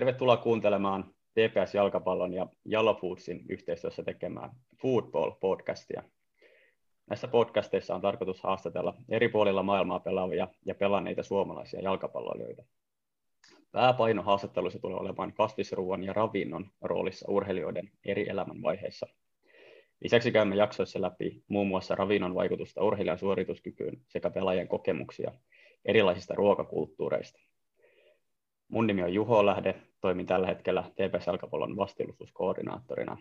Tervetuloa kuuntelemaan TPS-jalkapallon ja Yellow Foodsin yhteistyössä tekemään Football-podcastia. Näissä podcasteissa on tarkoitus haastatella eri puolilla maailmaa pelaavia ja pelanneita suomalaisia jalkapalloilijoita. Pääpaino haastattelussa tulee olemaan kasvisruuan ja ravinnon roolissa urheilijoiden eri elämänvaiheissa. Lisäksi käymme jaksoissa läpi muun muassa ravinnon vaikutusta urheilijan suorituskykyyn sekä pelaajien kokemuksia erilaisista ruokakulttuureista. Mun nimi on Juho Lähde, toimin tällä hetkellä TPS Jalkapallon vastilustuskoordinaattorina.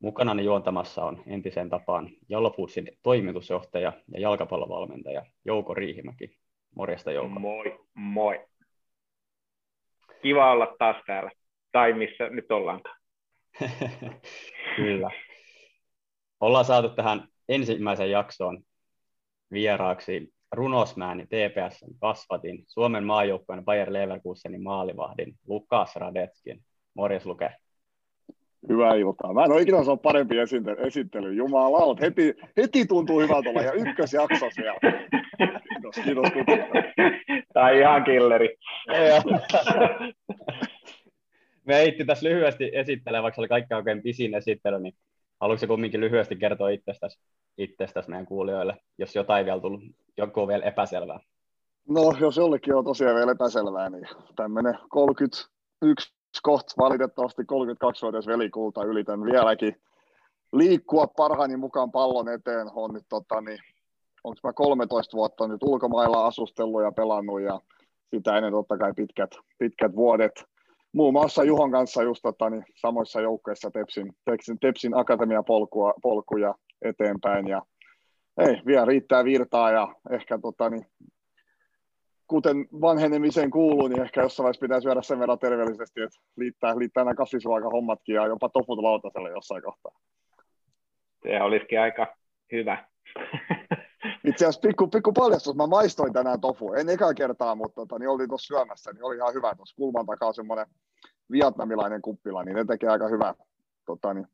Mukanani juontamassa on entiseen tapaan Jallo Foodsin toimitusjohtaja ja jalkapallovalmentaja Jouko Riihimäki. Morjesta Jouko. Moi, moi. Kiva olla taas täällä, tai missä nyt ollaankaan. Kyllä. Ollaan saatu tähän ensimmäiseen jaksoon vieraaksi runosmääni TPS kasvatin, Suomen maajoukkueen Bayer Leverkusenin maalivahdin Lukas Radetskin. Morjes Luke. Hyvää iltaa. Mä en ole ikinä saanut parempi esittely. Jumala, heti, heti tuntuu hyvältä olla ja ykkösjakso siellä. Kiitos, kiitos Tämä on ihan killeri. Me eitti tässä lyhyesti esittelee, vaikka se oli kaikki oikein pisin esittely, niin haluatko kumminkin lyhyesti kertoa itsestäsi, itsestäsi meidän kuulijoille, jos jotain vielä tullut, joku on vielä epäselvää? No, jos jollekin on tosiaan vielä epäselvää, niin tämmöinen 31 kohta valitettavasti 32-vuotias velikulta ylitän vieläkin liikkua parhaani mukaan pallon eteen. On nyt tota, niin, onko mä 13 vuotta nyt ulkomailla asustellut ja pelannut ja sitä ennen totta kai pitkät, pitkät vuodet muun muassa Juhon kanssa just tota, niin, samoissa joukkoissa Tepsin, Tepsin, Tepsin akatemiapolkuja polkuja eteenpäin ja ei, vielä riittää virtaa ja ehkä tota, niin, kuten vanhenemiseen kuuluu, niin ehkä jossain vaiheessa pitäisi syödä sen verran terveellisesti, että liittää, liittää nämä kasvisruokahommatkin ja jopa tofut lautaselle jossain kohtaa. Se olisikin aika hyvä. Itse asiassa pikku, pikku paljastus, mä maistoin tänään tofu. En eka kertaa, mutta tota, niin oltiin tuossa syömässä, niin oli ihan hyvä. Tuossa kulman takaa semmoinen vietnamilainen kuppila, niin ne tekee aika hyvää tota, niin,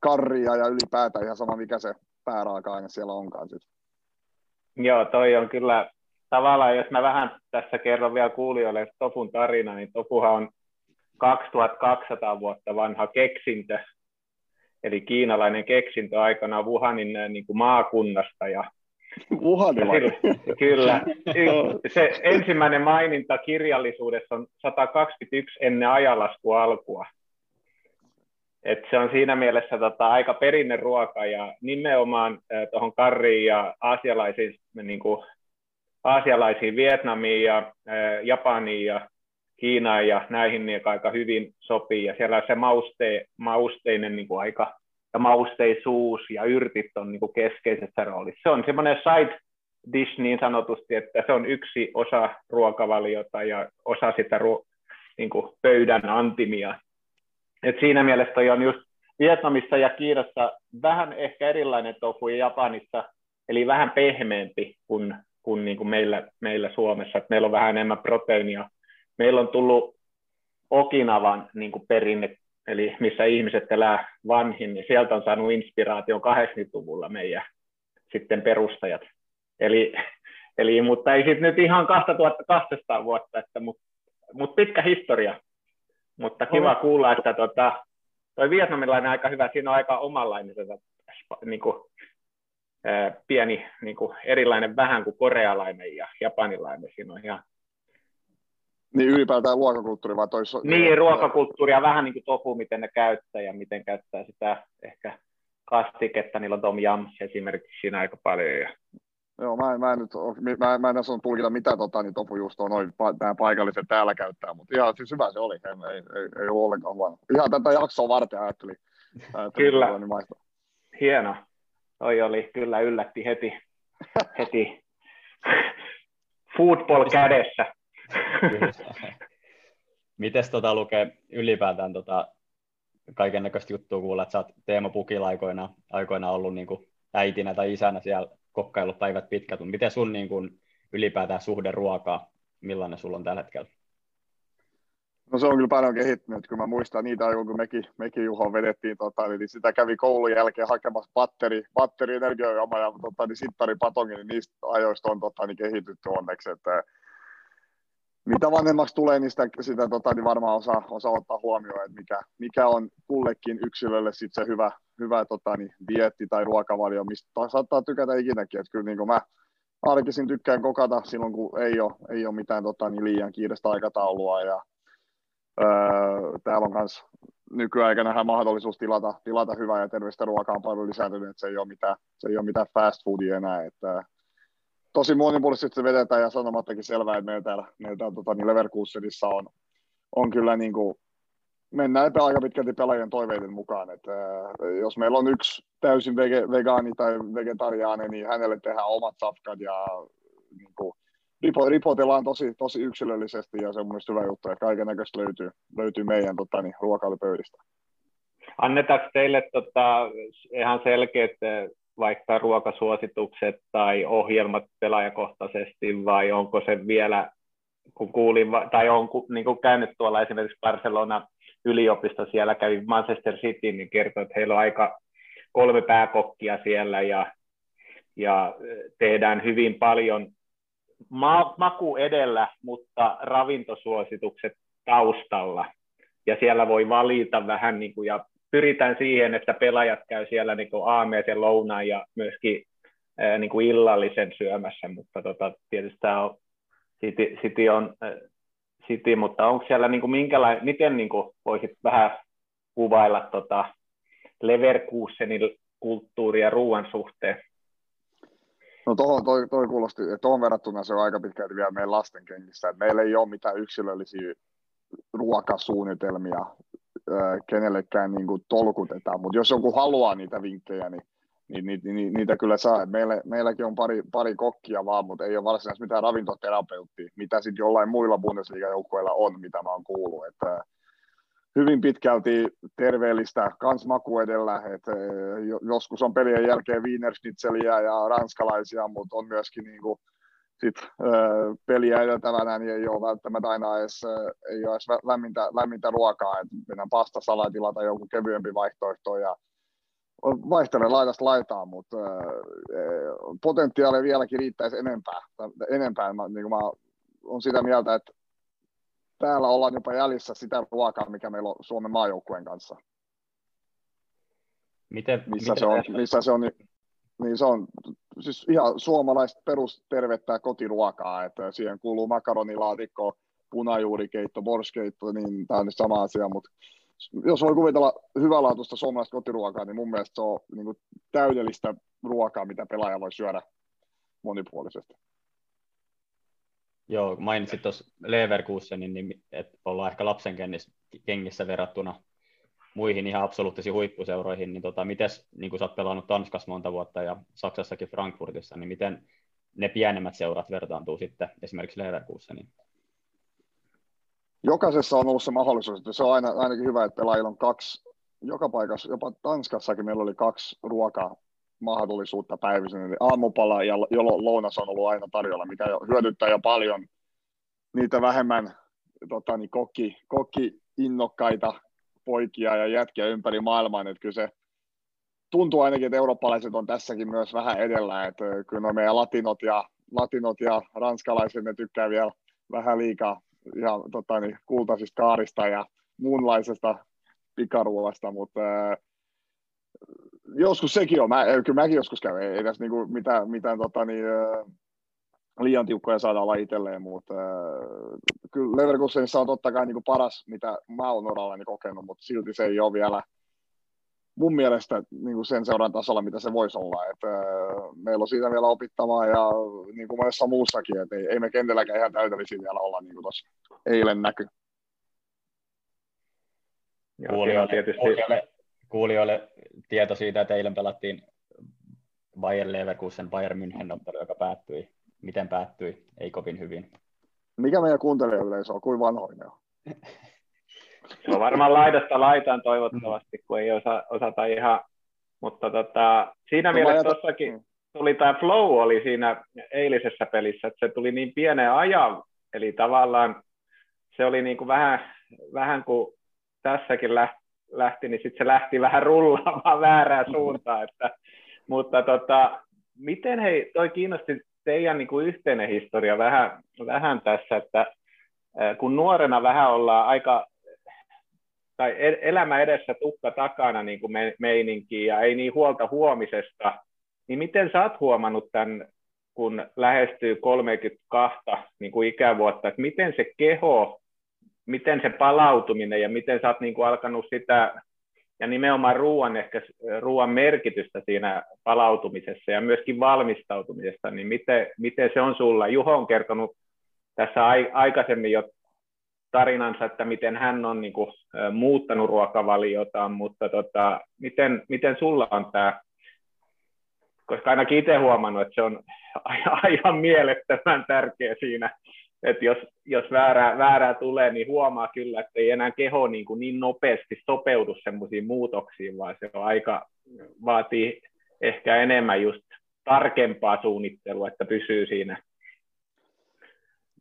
karria ja ylipäätään ihan sama, mikä se pääraaka-aine siellä onkaan. Sit. Joo, toi on kyllä tavallaan, jos mä vähän tässä kerron vielä kuulijoille Tofun tarina, niin Tofuhan on 2200 vuotta vanha keksintö, eli kiinalainen keksintö aikana Wuhanin niin kuin maakunnasta ja Wuhanilainen. Kyllä. Se ensimmäinen maininta kirjallisuudessa on 121 ennen ajalaskua alkua. Et se on siinä mielessä tota, aika perinneruoka ja nimenomaan äh, tuohon karriin ja aasialaisiin, niin kuin, aasialaisiin Vietnamiin ja äh, Japaniin ja Kiinaan ja näihin niin aika hyvin sopii. Ja siellä se mauste, mausteinen niin kuin aika ja mausteisuus ja yrtit on niin kuin keskeisessä roolissa. Se on semmoinen side dish niin sanotusti, että se on yksi osa ruokavaliota ja osa sitä ruo- niin kuin pöydän antimia. Et siinä mielessä on just Vietnamissa ja Kiinassa vähän ehkä erilainen tofu ja Japanissa, eli vähän pehmeämpi kuin, kuin, niin kuin meillä, meillä Suomessa. Et meillä on vähän enemmän proteiinia. Meillä on tullut Okinavan niin kuin perinne eli missä ihmiset elää vanhin, niin sieltä on saanut inspiraation 80-luvulla meidän sitten perustajat. Eli, eli mutta ei sitten nyt ihan 2200 vuotta, että, mutta, mutta pitkä historia. Mutta kiva no. kuulla, että tota, toi vietnamilainen aika hyvä, siinä on aika omanlainen niin kuin, ää, pieni niin kuin erilainen vähän kuin korealainen ja japanilainen. Siinä on ihan niin ylipäätään ruokakulttuuri vai tois... Niin, ruokakulttuuri ja vähän niin kuin tofu, miten ne käyttää ja miten käyttää sitä ehkä kastiketta. Niillä on Tom Yum esimerkiksi siinä aika paljon. Ja... Joo, mä en, mä en nyt mä, mä en osannut tulkita, mitä tota, niin tofu just on noin nämä paikalliset täällä käyttää, mutta ihan siis hyvä se oli, ei, ei, ei, ei ollut ollenkaan huono. Ihan tätä jaksoa varten ajattelin. ajattelin kyllä, niin hieno. Toi oli, kyllä yllätti heti, heti football kädessä. Mites tota lukee ylipäätään tota, kaiken näköistä juttua kuulla, että sä oot Teemo Pukilla aikoina, aikoina ollut niin kuin äitinä tai isänä siellä kokkaillut päivät pitkät, mutta miten sun niin kuin, ylipäätään suhde ruokaa, millainen sulla on tällä hetkellä? No se on kyllä paljon kehittynyt, kun mä muistan niitä aikoja, kun mekin, mekin Juho vedettiin, tota, niin sitä kävi koulun jälkeen hakemassa batteri, batteri energiajuoma ja tota, niin sittari patongin, niin niistä ajoista on tota, niin kehitytty onneksi, että mitä vanhemmaksi tulee, niin sitä, sitä tota, niin varmaan osaa, osaa ottaa huomioon, että mikä, mikä on kullekin yksilölle sit se hyvä, hyvä tota, niin, dietti tai ruokavalio, mistä saattaa tykätä ikinäkin. Että kyllä niin kuin mä arkisin tykkään kokata silloin, kun ei ole, ei ole mitään tota, niin liian kiireistä aikataulua. Ja, öö, täällä on myös nykyaikana mahdollisuus tilata, tilata hyvää ja terveistä ruokaa paljon lisääntynyt, että se ei ole mitään, se ei ole mitään fast foodia enää. Että, tosi monipuolisesti se vedetään ja sanomattakin selvää, että meillä täällä, meillä täällä tota, niin Leverkusenissa on, on kyllä niin kuin, mennään aika pitkälti pelaajien toiveiden mukaan. Että, äh, jos meillä on yksi täysin vege, vegaani tai vegetariaani, niin hänelle tehdään omat safkat ja niin kuin, ripo, ripotellaan tosi, tosi yksilöllisesti ja se on mielestäni hyvä juttu, että kaiken näköistä löytyy, löytyy meidän tota, niin, ruokailupöydistä. Annetaanko teille tota, ihan selkeät vaikka ruokasuositukset tai ohjelmat pelaajakohtaisesti vai onko se vielä, kun kuulin, tai on niin kuin käynyt tuolla esimerkiksi Barcelona yliopisto, siellä kävi Manchester City, niin kertoi, että heillä on aika kolme pääkokkia siellä ja, ja tehdään hyvin paljon ma- maku edellä, mutta ravintosuositukset taustalla. Ja siellä voi valita vähän niin kuin, ja pyritään siihen, että pelaajat käy siellä niin kuin aameisen lounaan ja myöskin niin kuin illallisen syömässä, mutta tota, tietysti tämä on, City, City on City, mutta onko siellä niin kuin minkälainen, miten niin kuin voisit vähän kuvailla tota Leverkusenin kulttuuria ruoan suhteen? No tuohon toi, toi kuulosti, tuohon verrattuna se on aika pitkälti vielä meidän lasten kengissä. Meillä ei ole mitään yksilöllisiä ruokasuunnitelmia kenellekään niin kuin tolkutetaan, mutta jos joku haluaa niitä vinkkejä, niin, niin, niin, niin niitä kyllä saa. Meillä, meilläkin on pari, pari kokkia vaan, mutta ei ole varsinaisesti mitään ravintoterapeuttia, mitä sitten jollain muilla Bundesliga-joukkueilla on, mitä mä oon kuullut. Että hyvin pitkälti terveellistä kans maku edellä, että joskus on pelien jälkeen wienerschnitzeliä ja ranskalaisia, mutta on myöskin niin kuin sit, äh, peliä edeltävänä niin ei ole välttämättä aina edes, ei ole edes lämmintä, lämmintä ruokaa, että mennään pastasalatilla tai joku kevyempi vaihtoehto ja vaihtelee laidasta laitaan, mutta äh, potentiaalia vieläkin riittäisi enempää. enempää. Mä, niin mä olen sitä mieltä, että täällä ollaan jopa jäljessä sitä ruokaa, mikä meillä on Suomen maajoukkueen kanssa. Miten, missä, miten se on, missä se on, niin se on siis ihan suomalaista perustervettä kotiruokaa, että siihen kuuluu makaronilaatikko, punajuurikeitto, borskeitto, niin tämä on sama asia, mutta jos voi kuvitella hyvälaatuista suomalaista kotiruokaa, niin mun mielestä se on niin kuin täydellistä ruokaa, mitä pelaaja voi syödä monipuolisesti. Joo, mainitsit tuossa Leverkusenin, niin että ollaan ehkä lapsen kengissä verrattuna muihin ihan absoluuttisiin huippuseuroihin, niin tota, miten, niin kuin sä oot pelannut Tanskassa monta vuotta ja Saksassakin Frankfurtissa, niin miten ne pienemmät seurat vertaantuu sitten esimerkiksi Leverkuseniin? Jokaisessa on ollut se mahdollisuus, että se on aina, ainakin hyvä, että pelaajilla on kaksi, joka paikassa, jopa Tanskassakin meillä oli kaksi ruokaa mahdollisuutta päivisin, eli aamupala ja lounas on ollut aina tarjolla, mikä hyödyttää jo paljon niitä vähemmän tota, niin kokki, kokki innokkaita poikia ja jätkiä ympäri maailmaa, että kyllä se tuntuu ainakin, että eurooppalaiset on tässäkin myös vähän edellä, että kyllä no meidän latinot ja, latinot ja ranskalaiset, ne tykkää vielä vähän liikaa ihan tota, niin, kultaisista kaarista ja muunlaisesta pikaruoasta, mutta äh, joskus sekin on, mä, kyllä mäkin joskus käyn, ei, ei tässä niinku mitään, mitään tota, niin, äh, liian tiukkoja saada olla itselleen, mutta äh, kyllä Leverkusenissa on totta kai niin kuin paras, mitä mä oon orallani kokenut, mutta silti se ei ole vielä mun mielestä niin kuin sen seuran tasolla, mitä se voisi olla. Et, äh, meillä on siitä vielä opittavaa ja niin kuin monessa muussakin, että ei, ei me kentälläkään ihan täydellisiä vielä olla, niin kuin tuossa eilen näky. Kuulijoille, tietysti... kuulijoille, kuulijoille tieto siitä, että eilen pelattiin Bayern Leverkusen Bayern München joka päättyi miten päättyi, ei kovin hyvin. Mikä meidän kuuntelijayleisö on, kuin vanhoinen on? Se on varmaan laidasta laitaan toivottavasti, kun ei osa, osata ihan, mutta tota, siinä no, mielessä tuossakin tuli tämä flow oli siinä eilisessä pelissä, että se tuli niin pienen ajan, eli tavallaan se oli niin kuin vähän, vähän kuin tässäkin lähti, lähti niin sitten se lähti vähän rullaamaan väärään suuntaan, että, mutta tota, miten hei, toi kiinnosti teidän niin kuin yhteinen historia vähän, vähän tässä, että kun nuorena vähän ollaan aika, tai elämä edessä tukka takana niin kuin meininkiä ja ei niin huolta huomisesta, niin miten sä oot huomannut tämän, kun lähestyy 32 niin kuin ikävuotta, että miten se keho, miten se palautuminen ja miten sä oot niin kuin alkanut sitä ja nimenomaan ruoan, ehkä ruoan merkitystä siinä palautumisessa ja myöskin valmistautumisessa, niin miten, miten se on sulla? Juho on kertonut tässä aikaisemmin jo tarinansa, että miten hän on niin kuin, muuttanut ruokavaliotaan, mutta tota, miten, miten sulla on tämä, koska ainakin itse huomannut, että se on aivan mielettömän tärkeä siinä että jos, jos väärää, väärää tulee, niin huomaa kyllä, että ei enää keho niin, kuin niin nopeasti sopeudu semmoisiin muutoksiin, vaan se on aika, vaatii ehkä enemmän just tarkempaa suunnittelua, että pysyy siinä.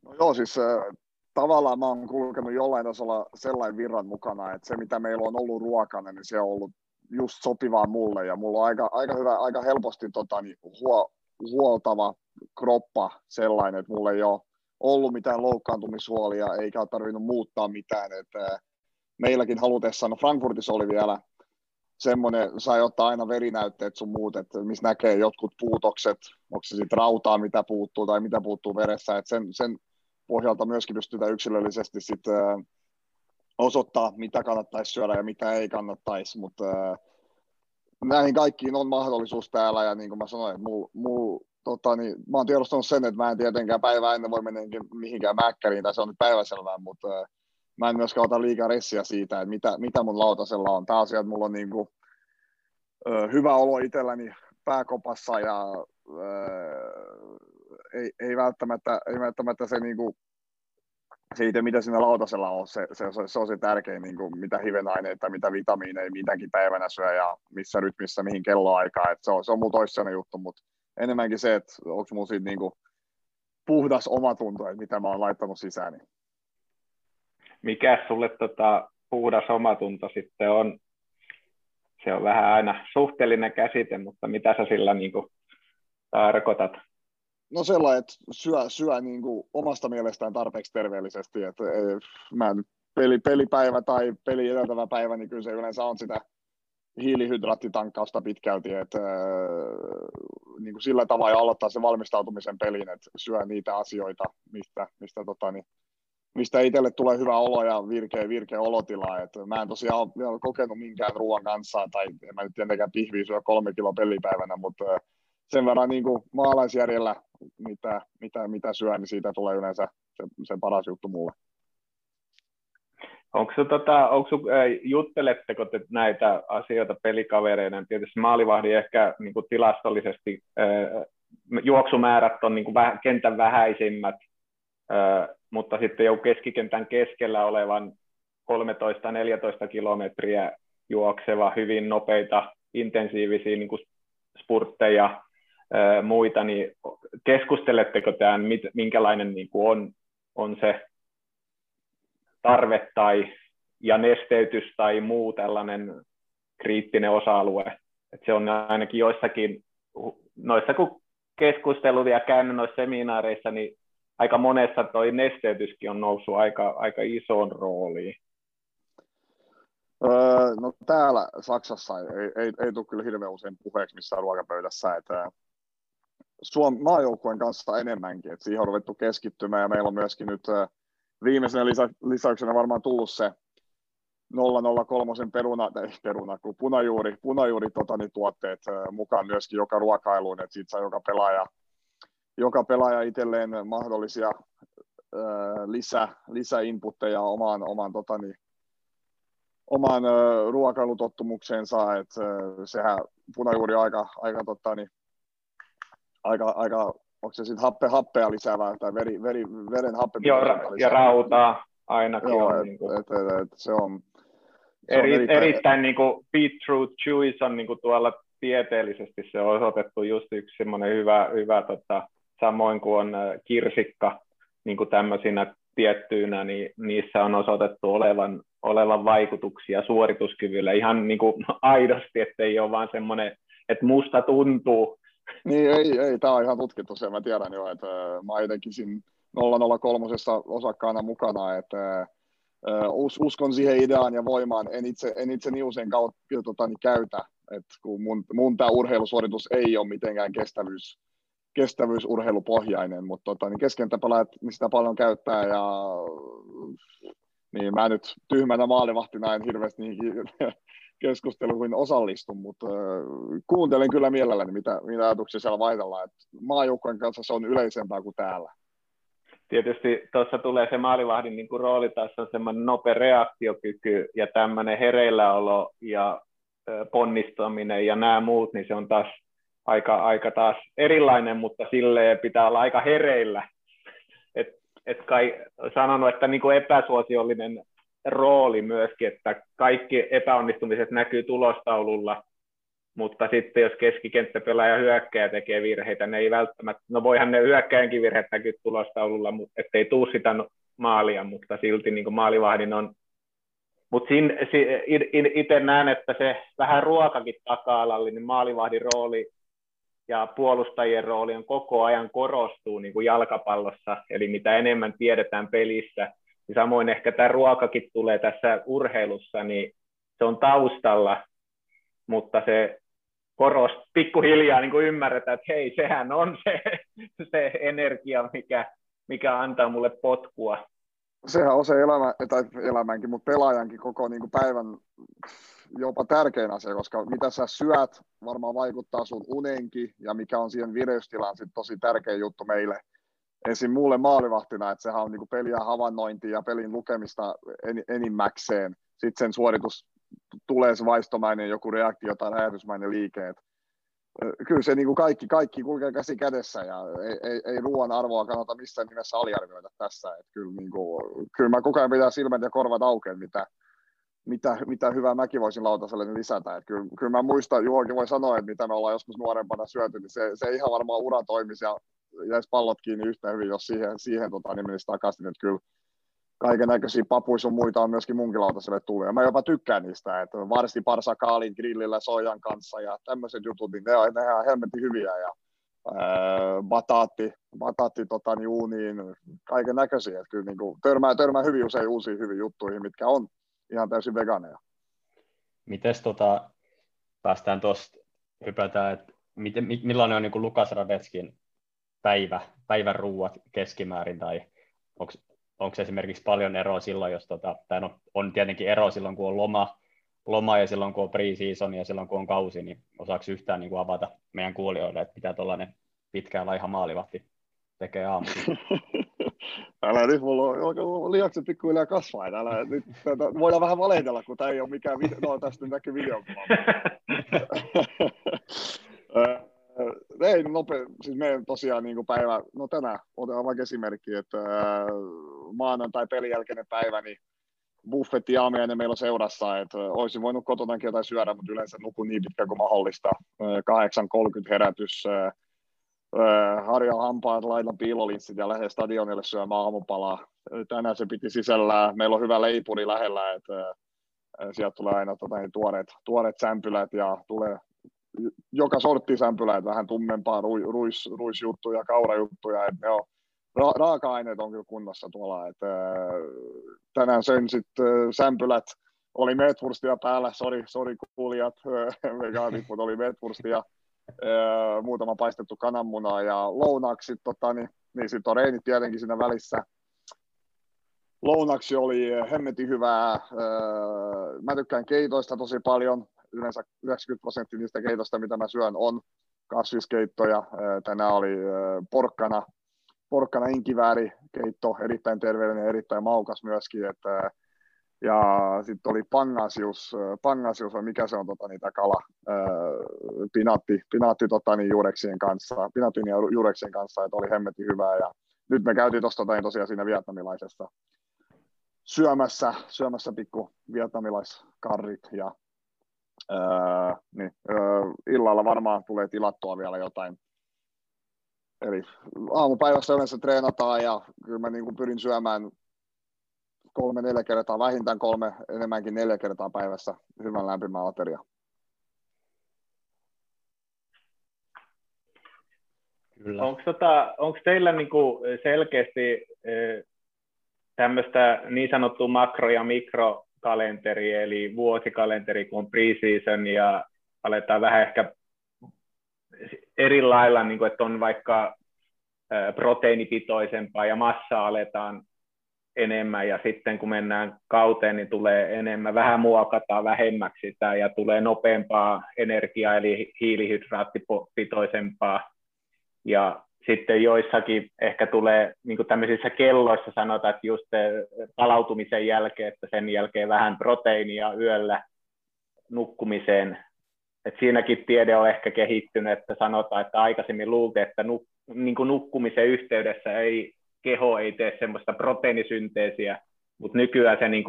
No joo, siis äh, tavallaan mä oon kulkenut jollain tasolla sellainen virran mukana, että se mitä meillä on ollut ruokana, niin se on ollut just sopivaa mulle ja mulla on aika, aika hyvä, aika helposti tota, niin, huo, huoltava kroppa sellainen, että mulla ei ole ollut mitään loukkaantumishuolia, eikä ole tarvinnut muuttaa mitään. että meilläkin halutessaan, no Frankfurtissa oli vielä semmoinen, sai ottaa aina verinäytteet sun muut, että missä näkee jotkut puutokset, onko se sitten rautaa, mitä puuttuu tai mitä puuttuu veressä, että sen, sen pohjalta myöskin pystytään yksilöllisesti sitten osoittaa, mitä kannattaisi syödä ja mitä ei kannattaisi, mutta näihin kaikkiin on mahdollisuus täällä ja niin kuin mä sanoin, muu, muu tota, niin, mä oon tiedostanut sen, että mä en tietenkään päivää ennen voi mennä mihinkään mäkkäriin, tai se on nyt päiväselvää, mutta äh, mä en myöskään ota liikaa ressiä siitä, että mitä, mitä mun lautasella on. Tämä asia, että mulla on niin kuin, äh, hyvä olo itselläni pääkopassa ja äh, ei, ei, välttämättä, ei välttämättä se niin kuin, siitä, mitä siinä lautasella on, se, se, se, se on se tärkein, niin kuin, mitä hivenaineita, mitä vitamiineja, mitäkin päivänä syö ja missä rytmissä, mihin kelloaikaan. Et se on, se on mun toissijainen juttu, mutta enemmänkin se, että onko mulla siitä niin kuin puhdas omatunto, että mitä mä oon laittanut sisään. Niin. Mikä sulle tota, puhdas omatunto sitten on? Se on vähän aina suhteellinen käsite, mutta mitä sä sillä niin kuin tarkoitat? No sellainen, että syö, syö niin kuin omasta mielestään tarpeeksi terveellisesti. Että ei, mä nyt peli, pelipäivä tai peli edeltävä päivä, niin kyllä se yleensä on sitä hiilihydraattitankkausta pitkälti, että niin kuin sillä tavalla aloittaa se valmistautumisen pelin, että syö niitä asioita, mistä, mistä, tota, niin, mistä itselle tulee hyvä olo ja virkeä, virkeä olotila. että mä en tosiaan ole vielä kokenut minkään ruoan kanssa, tai en mä nyt tietenkään pihviä syö kolme kilo pelipäivänä, mutta sen verran niin kuin maalaisjärjellä, mitä, mitä, mitä syö, niin siitä tulee yleensä se, se paras juttu mulle. Onko tota, onko jutteletteko te näitä asioita pelikavereiden? Tietysti maalivahdi ehkä niin kuin tilastollisesti juoksumäärät on niin kuin kentän vähäisimmät, äh, mutta sitten jo keskikentän keskellä olevan 13-14 kilometriä juokseva, hyvin nopeita, intensiivisiä niin kuin spurtteja, muita, niin keskusteletteko tämän, minkälainen niin kuin on, on se tarve tai ja nesteytys tai muu tällainen kriittinen osa-alue. Et se on ainakin joissakin, noissa kun keskustelut ja käynyt noissa seminaareissa, niin aika monessa toi nesteytyskin on noussut aika, aika isoon rooliin. Öö, no täällä Saksassa ei, ei, ei tule kyllä hirveän usein puheeksi missään ruokapöydässä, että Suom maajoukkueen kanssa enemmänkin, että siihen on ruvettu keskittymään ja meillä on myöskin nyt viimeisenä lisä, lisäyksenä varmaan tullut se 003 peruna, ei peruna, kun punajuuri, punajuuri tota, niin tuotteet mukaan myöskin joka ruokailuun, että siitä saa joka pelaaja, joka pelaaja itselleen mahdollisia ää, lisä, lisäinputteja omaan, omaan, tota, niin, omaan ää, ruokailutottumukseensa, että sehän punajuuri aika, aika, tota, niin, aika, aika onko se sitten happe, happea lisäävää tai veri, veri, veren happe Joo, ja rautaa ainakin Joo, on. Et, niin kuin, et, et, et, se on, se eri, on erittäin, erittäin niin kuin beetroot juice on niin kuin tuolla tieteellisesti se on osoitettu just yksi semmoinen hyvä, hyvä tota, samoin kuin on äh, kirsikka niin kuin tämmöisinä tiettyinä, niin niissä on osoitettu olevan, olevan vaikutuksia suorituskyvylle ihan niin kuin aidosti, ettei ole vaan semmoinen, että musta tuntuu, niin, ei, ei, tämä on ihan tutkittu se, mä tiedän jo, että mä jotenkin siinä 003 osakkaana mukana, että us, uskon siihen ideaan ja voimaan, en itse, en itse Niusen kautta tota, niin käytä, että kun mun, mun tämä urheilusuoritus ei ole mitenkään kestävyys, kestävyysurheilupohjainen, mutta tota, niin keskentäpelaajat niin sitä paljon käyttää ja niin mä nyt tyhmänä maalivahtina en hirveästi niihin keskusteluihin osallistu, mutta kuuntelen kyllä mielelläni, mitä, mitä ajatuksia siellä vaihdellaan. maajoukkojen kanssa se on yleisempää kuin täällä. Tietysti tuossa tulee se maalivahdin niin kuin rooli, tässä on semmoinen nopea reaktiokyky ja tämmöinen hereilläolo ja ponnistaminen ja nämä muut, niin se on taas aika, aika taas erilainen, mutta sille pitää olla aika hereillä. Et, et kai, sanonut, että niin kuin epäsuosiollinen rooli myöskin, että kaikki epäonnistumiset näkyy tulostaululla, mutta sitten jos keskikenttäpelaaja hyökkäjä tekee virheitä, ne ei välttämättä, no voihan ne hyökkäjänkin virheet näkyy tulostaululla, ettei tuu sitä maalia, mutta silti niin maalivahdin on. Mutta itse näen, että se vähän ruokakin taka niin maalivahdin rooli ja puolustajien rooli on koko ajan korostuu niin kuin jalkapallossa, eli mitä enemmän tiedetään pelissä, niin samoin ehkä tämä ruokakin tulee tässä urheilussa, niin se on taustalla, mutta se korost, pikkuhiljaa niin kuin ymmärretään, että hei, sehän on se, se energia, mikä, mikä antaa mulle potkua. Sehän on se elämä, tai elämänkin, mutta pelaajankin koko niin kuin päivän jopa tärkein asia, koska mitä sä syöt varmaan vaikuttaa sun unenkin ja mikä on siihen vireystilaan sit tosi tärkeä juttu meille. Esim. mulle maalivahtina, että sehän on niinku peliä havainnointi ja pelin lukemista en, enimmäkseen. Sitten sen suoritus tulee se vaistomainen joku reaktio tai räjähdysmäinen liike. Et, kyllä se niin kaikki, kaikki kulkee käsi kädessä ja ei, ei, ei ruoan arvoa kannata missään nimessä aliarvioida tässä. Et kyllä, niin kuin, kyllä mä koko ajan pitää silmät ja korvat aukeaa, mitä, mitä, mitä hyvää mäkin voisin lautaselle lisätä. Et kyllä, kyllä mä muistan, Juhokin voi sanoa, että mitä me ollaan joskus nuorempana syöty, niin se, se ihan varmaan ura toimisi ja jäisi pallot kiinni yhtä hyvin, jos siihen, siihen tota, niin menisi takaisin. Että kyllä kaiken näköisiä papuja muita on myöskin munkin lautaselle tullut. Ja mä jopa tykkään niistä, että varsin parsakaalin grillillä sojan kanssa ja tämmöiset jutut, niin ne on, ne on helmetin hyviä. Ja bataatti, bataatti tota, niin uuniin, kaiken näköisiä. Että kyllä niin kuin, törmää, törmää hyvin usein uusiin hyviin juttuihin, mitkä on ihan täysin veganeja. Mites tota, päästään tuosta, hypätään, että miten, millainen on niin Lukas Radetskin päivä, päivän ruuat keskimäärin, tai onko esimerkiksi paljon eroa silloin, jos, tota, tai no, on tietenkin eroa silloin, kun on loma, loma ja silloin, kun on pre-season ja silloin, kun on kausi, niin osaako yhtään niin kuin avata meidän kuulijoille, että mitä tuollainen pitkä laiha maalivahti tekee aamulla? Älä nyt, mulla on, on lihakset pikkuhiljaa kasvaa. Älä, nyt, tätä, voidaan vähän valehdella, kun tämä ei ole mikään video. No, tästä näkyy videokuva. ei nopea, siis meidän tosiaan niin kuin päivä, no tänään otetaan vaikka esimerkki, että maanantai pelin jälkeinen päivä, niin buffetti aamiainen meillä on seurassa, että olisin voinut kotonakin jotain syödä, mutta yleensä nukun niin pitkä kuin mahdollista. 8.30 herätys, harja hampaat, lailla piilolinssit ja lähde stadionille syömään aamupalaa. Tänään se piti sisällään. Meillä on hyvä leipuri lähellä, että sieltä tulee aina tota, niin tuoreet, tuoreet sämpylät ja tulee joka sortti sämpylät, vähän tummempaa ru, ruis, ruisjuttuja, kaurajuttuja, että ne on, ra, raaka-aineet on kyllä kunnossa tuolla. Että, tänään söin sitten sämpylät, oli metwurstia päällä, sori, sori kuulijat, vegaanit, mutta oli metwurstia muutama paistettu kananmuna ja lounaaksi, tota, niin, niin sitten on reinit tietenkin siinä välissä. Lounaksi oli hemmetin hyvää. Mä tykkään keitoista tosi paljon. Yleensä 90 prosenttia niistä keitosta, mitä mä syön, on kasviskeittoja. Tänään oli porkkana, porkkana inkivääri keitto, erittäin terveellinen ja erittäin maukas myöskin. Että ja sitten oli pangasius, pangasius vai mikä se on tota, niitä kala, pinatti, pinatti tota, niin, juureksien kanssa, pinatin ja juureksien kanssa, että oli hemmetin hyvää. Ja nyt me käytiin tuosta tota, niin tosiaan siinä vietnamilaisessa syömässä, syömässä pikku vietnamilaiskarrit ja ää, niin, ää, illalla varmaan tulee tilattua vielä jotain. Eli aamupäivässä yleensä treenataan ja kyllä mä niin kuin pyrin syömään kolme, neljä kertaa, vähintään kolme, enemmänkin neljä kertaa päivässä hyvän lämpimää ateria. Onko tota, teillä niinku selkeästi tämmöistä niin sanottua makro- ja mikrokalenteri, eli vuosikalenteri, kun on preseason ja aletaan vähän ehkä eri lailla, niin kuin, että on vaikka proteiinipitoisempaa ja massaa aletaan enemmän ja sitten kun mennään kauteen, niin tulee enemmän, vähän muokataan vähemmäksi sitä ja tulee nopeampaa energiaa eli hiilihydraattipitoisempaa. Ja sitten joissakin ehkä tulee niin tämmöisissä kelloissa sanotaan, että just palautumisen jälkeen, että sen jälkeen vähän proteiinia yöllä nukkumiseen. Et siinäkin tiede on ehkä kehittynyt, että sanotaan, että aikaisemmin luultiin, että nuk, niin nukkumisen yhteydessä ei, keho ei tee semmoista proteiinisynteesiä, mutta nykyään se niin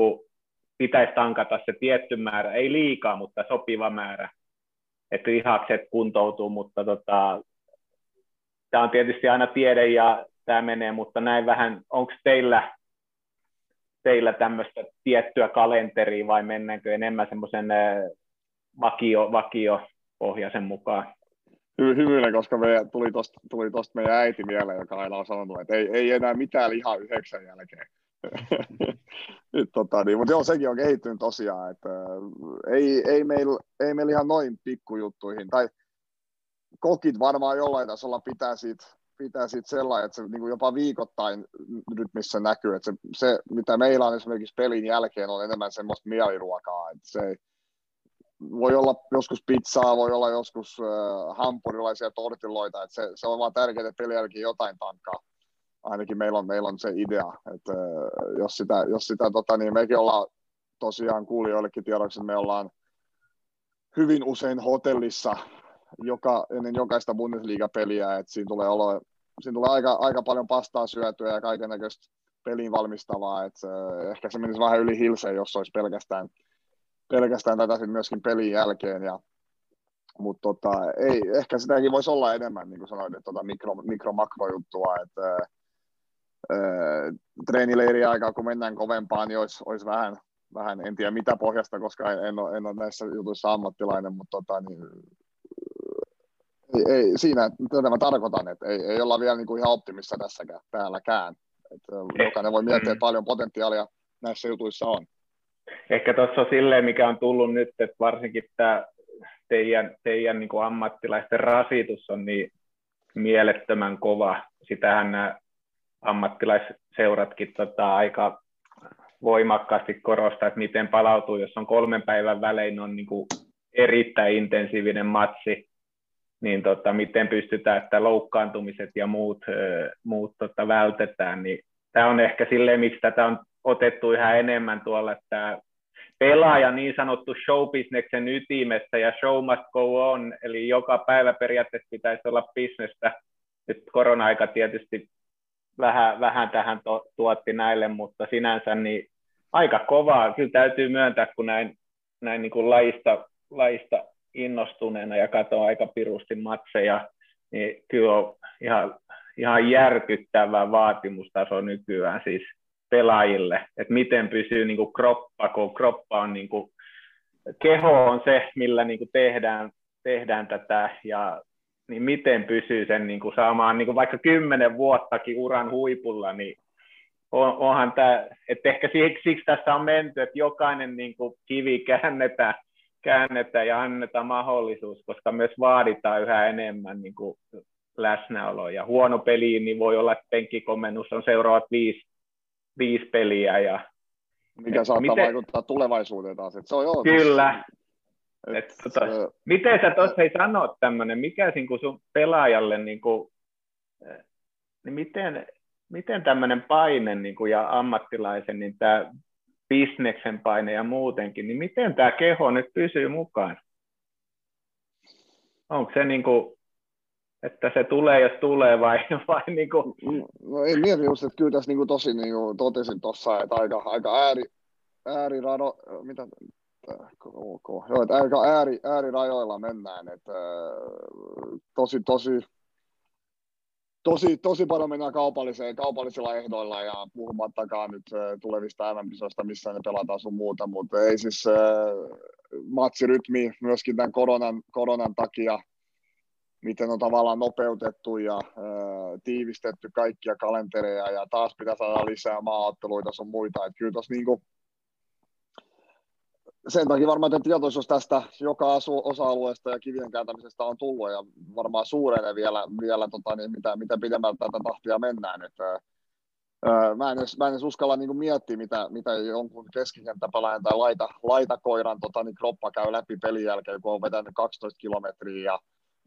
pitäisi tankata se tietty määrä, ei liikaa, mutta sopiva määrä, että lihakset kuntoutuu, mutta tota, tämä on tietysti aina tiede ja tämä menee, mutta näin vähän, onko teillä, teillä tämmöistä tiettyä kalenteria vai mennäänkö enemmän semmoisen vakio, vakio-pohjaisen mukaan? Hy- koska me tuli tuosta tuli tosta meidän äiti mieleen, joka aina on sanonut, että ei, ei enää mitään lihaa yhdeksän jälkeen. Tota, niin, mutta joo, sekin on kehittynyt tosiaan, että ei, ei, meillä, ei meillä ihan noin pikkujuttuihin, tai kokit varmaan jollain tasolla pitää siitä, pitää siitä sellainen, että se niin kuin jopa viikoittain nyt missä näkyy, että se, se, mitä meillä on esimerkiksi pelin jälkeen on enemmän semmoista mieliruokaa, että se voi olla joskus pizzaa, voi olla joskus äh, hampurilaisia tortilloita, että se, se on vaan tärkeää, että pelin jälkeen jotain tankaa. Ainakin meillä on, meillä on se idea, että äh, jos sitä, jos sitä tota, niin mekin ollaan tosiaan kuulijoillekin tiedoksi, me ollaan hyvin usein hotellissa joka, ennen jokaista Bundesliga-peliä, että siinä tulee, olo, siinä tulee aika, aika paljon pastaa syötyä ja kaiken näköistä pelin valmistavaa, että ehkä se menisi vähän yli hilseen, jos olisi pelkästään, pelkästään tätä sitten myöskin pelin jälkeen, ja, mutta tota, ei, ehkä sitäkin voisi olla enemmän, niin kuin sanoit, että tota mikro, mikro-makro-juttua, että ää, treenileiri aikaa, kun mennään kovempaan, niin olisi, olisi vähän, vähän, en tiedä mitä pohjasta, koska en, en, ole, en ole näissä jutuissa ammattilainen, mutta tota, niin ei, ei, siinä, tätä mä tarkoitan, että ei, ei olla vielä niin kuin ihan optimissa tässäkään, täälläkään. Että jokainen voi miettiä, että paljon potentiaalia näissä jutuissa on. Ehkä tuossa on silleen, mikä on tullut nyt, että varsinkin tämä teidän, teidän niin kuin ammattilaisten rasitus on niin mielettömän kova. Sitähän nämä ammattilaisseuratkin tota, aika voimakkaasti korostaa, että miten palautuu, jos on kolmen päivän välein on niin kuin erittäin intensiivinen matsi, niin tota, miten pystytään, että loukkaantumiset ja muut, muut tota, vältetään, niin tämä on ehkä silleen, miksi tätä on otettu yhä enemmän tuolla, että pelaaja niin sanottu showbisneksen ytimessä ja show must go on, eli joka päivä periaatteessa pitäisi olla bisnestä. Nyt korona-aika tietysti vähän, vähän tähän to, tuotti näille, mutta sinänsä niin aika kovaa. Kyllä täytyy myöntää, kun näin, näin niin kuin laista, laista innostuneena ja katson aika pirusti matseja, niin kyllä on ihan, ihan järkyttävä vaatimustaso nykyään siis pelaajille, että miten pysyy niin kuin kroppa, kun kroppa on niin kuin, keho on se, millä niin kuin tehdään, tehdään tätä ja niin miten pysyy sen niin kuin saamaan niin kuin vaikka kymmenen vuottakin uran huipulla, niin on, onhan tämä, että ehkä siksi, siksi tässä on menty, että jokainen niin kuin kivi käännetään käännetään ja annetaan mahdollisuus, koska myös vaaditaan yhä enemmän niin kuin läsnäoloa. Ja huono peli, niin voi olla, että penkkikomennus on seuraavat viisi, viisi peliä. Ja, Mikä saattaa miten... vaikuttaa tulevaisuuteen taas. Että se on joo, Kyllä. Et, et, tota, se... Miten sä tuossa ei sano tämmöinen, mikä niin kuin sun pelaajalle, niin, kuin, niin miten, miten tämmöinen paine niin kuin, ja ammattilaisen, niin tämä bisneksen paine ja muutenkin, niin miten tämä keho nyt pysyy mukaan? Onko se niin kuin, että se tulee, jos tulee, vai, vai niin kuin... No ei mieti just, että kyllä tässä niin kuin tosi niin kuin totesin tuossa, että aika, aika ääri, äärirado, mitä, ok, joo, että aika ääri, äärirajoilla mennään, että tosi, tosi tosi, tosi paljon mennään kaupalliseen, kaupallisilla ehdoilla ja puhumattakaan nyt tulevista mm missä ne pelataan sun muuta, mutta ei siis äh, matsirytmi myöskin tämän koronan, koronan takia miten on tavallaan nopeutettu ja ää, tiivistetty kaikkia kalentereja ja taas pitää saada lisää maaotteluita sun muita. että kyllä tuossa niinku, sen takia varmaan että tietoisuus tästä joka osa-alueesta ja kivien kääntämisestä on tullut ja varmaan suurenee vielä, vielä tota, niin mitä, mitä pidemmältä tätä tahtia mennään. Että, ää, mä, en edes, mä en edes uskalla niin miettiä, mitä, mitä jonkun keskikenttäpelaajan tai laita, laitakoiran tota, niin kroppa käy läpi pelin jälkeen, kun on vetänyt 12 kilometriä ja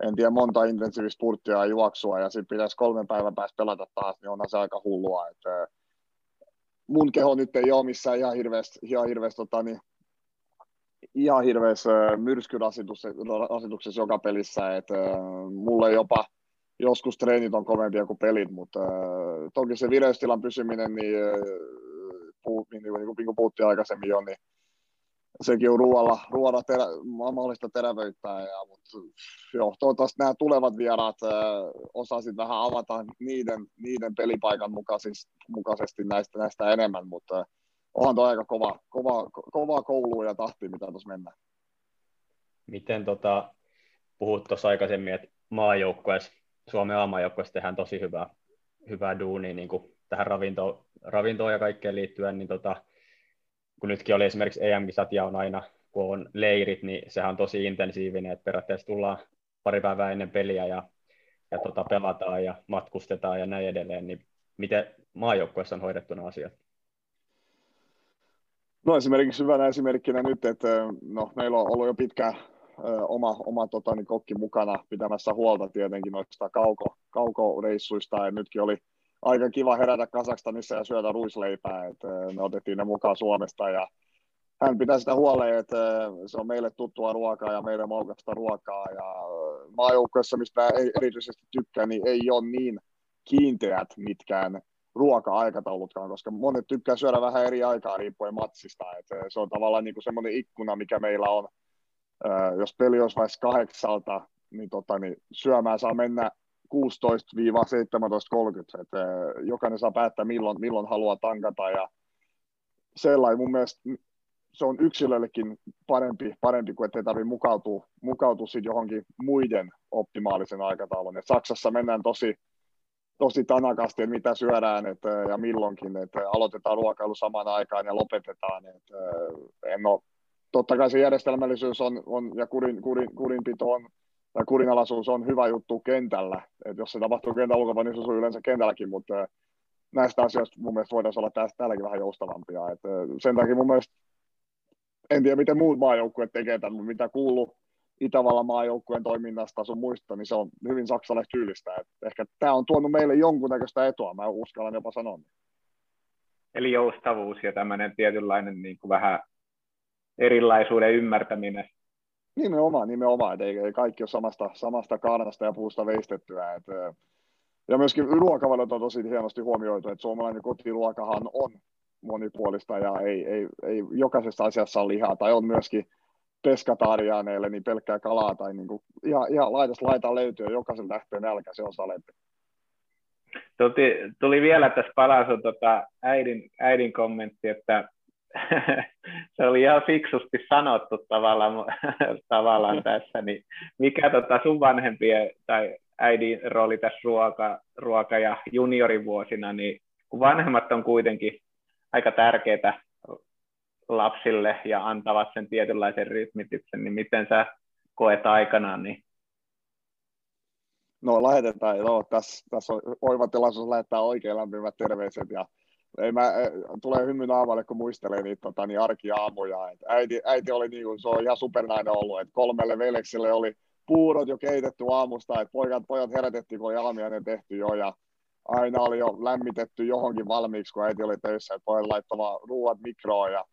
en tiedä monta intensiivistä purttia ja juoksua ja sitten pitäisi kolmen päivän päästä pelata taas, niin onhan se aika hullua. Että mun keho nyt ei ole missään ihan hirveästi, ihan hirveästi tota, niin, ihan hirveässä myrskyrasituksessa joka pelissä, että mulle jopa joskus treenit on kovempia kuin pelit, mutta toki se vireystilan pysyminen, niin, niin, niin, niin kuin puhuttiin aikaisemmin jo, niin sekin on ruoalla, ruoalla terä, mahdollista terävöittää, ja, mutta joo, toivottavasti nämä tulevat vieraat osasit vähän avata niiden, niiden pelipaikan mukaisesti, mukaisesti näistä, näistä enemmän, mutta onhan tuo aika kova, kova, kova koulu ja tahti, mitä tuossa mennään. Miten tota, puhut tuossa aikaisemmin, että maajoukkueessa, Suomen maajoukkueessa tehdään tosi hyvää, hyvää duunia niin kuin tähän ravintoon, ravintoon ja kaikkeen liittyen, niin tota, kun nytkin oli esimerkiksi EM-kisat ja on aina, kun on leirit, niin sehän on tosi intensiivinen, että periaatteessa tullaan pari päivää ennen peliä ja, ja tota, pelataan ja matkustetaan ja näin edelleen, niin miten maajoukkueessa on hoidettu nämä asiat? No esimerkiksi hyvänä esimerkkinä nyt, että no, meillä on ollut jo pitkä ö, oma, oma tota, niin, kokki mukana pitämässä huolta tietenkin noista kauko, kaukoreissuista. Ja nytkin oli aika kiva herätä Kasakstanissa ja syödä ruisleipää, että me otettiin ne mukaan Suomesta. Ja hän pitää sitä huoleen, että se on meille tuttua ruokaa ja meidän maukasta ruokaa. Ja maajoukkueessa, mistä erityisesti tykkään, niin ei ole niin kiinteät mitkään ruoka-aikataulutkaan, koska monet tykkää syödä vähän eri aikaa riippuen matsista. että se on tavallaan niin semmoinen ikkuna, mikä meillä on. Jos peli olisi vaikka kahdeksalta, niin, tota, niin syömään saa mennä 16-17.30. Että jokainen saa päättää, milloin, milloin haluaa tankata. Ja sellainen mun mielestä se on yksilöllekin parempi, parempi kuin ettei tarvitse mukautua, mukautua johonkin muiden optimaalisen aikataulun. Et Saksassa mennään tosi tosi tanakasti, että mitä syödään että, ja milloinkin, että aloitetaan ruokailu samaan aikaan ja lopetetaan. Että, en ole, totta kai se järjestelmällisyys on, on ja kurin, kurin, kurinpito on, tai kurinalaisuus on hyvä juttu kentällä. että jos se tapahtuu kentällä ulkopuolella, niin se on yleensä kentälläkin, mutta näistä asioista mun mielestä voitaisiin olla tästä, täälläkin vähän joustavampia. Että sen takia mun mielestä, en tiedä miten muut maajoukkueet tekevät tämän, mutta mitä kuuluu Itävallan maajoukkueen toiminnasta sun muista, niin se on hyvin saksalaistyylistä. Et ehkä tämä on tuonut meille jonkunnäköistä etua, mä uskallan jopa sanoa. Eli joustavuus ja tämmöinen tietynlainen niin kuin vähän erilaisuuden ymmärtäminen. Nimenomaan, nimenomaan, että ei, ei kaikki ole samasta, samasta kaarnasta ja puusta veistettyä. Et, ja myöskin ruokavaliot on tosi hienosti huomioitu, että suomalainen kotiruokahan on monipuolista ja ei, ei, ei jokaisessa asiassa ole lihaa, tai on myöskin peskataariaaneille niin pelkkää kalaa tai niin kuin, ihan, ihan laitas laita löytyy ja jokaisen lähtee nälkä, se on salempi. Tuli, tuli vielä tässä palaa tota äidin, äidin kommentti, että se oli ihan fiksusti sanottu tavallaan, tavallaan tässä, niin mikä tota sun vanhempien tai äidin rooli tässä ruoka, ruoka- ja juniorivuosina, niin kun vanhemmat on kuitenkin aika tärkeitä lapsille ja antavat sen tietynlaisen rytmityksen, niin miten sä koet aikanaan? Niin... No lähetetään, joo, tässä, tässä on oiva tilaisuus lähettää oikein lämpimät terveiset ja ei mä, e, tulee hymy naamalle, kun muistelee niitä tota, niin arkiaamuja. Et äiti, äiti oli niin kuin, se on ihan supernainen ollut, että kolmelle veljekselle oli puurot jo keitetty aamusta, että pojat, pojat herätettiin, kun oli aamiainen tehty jo, ja aina oli jo lämmitetty johonkin valmiiksi, kun äiti oli töissä, että pojat laittamaan ruuat mikroon, ja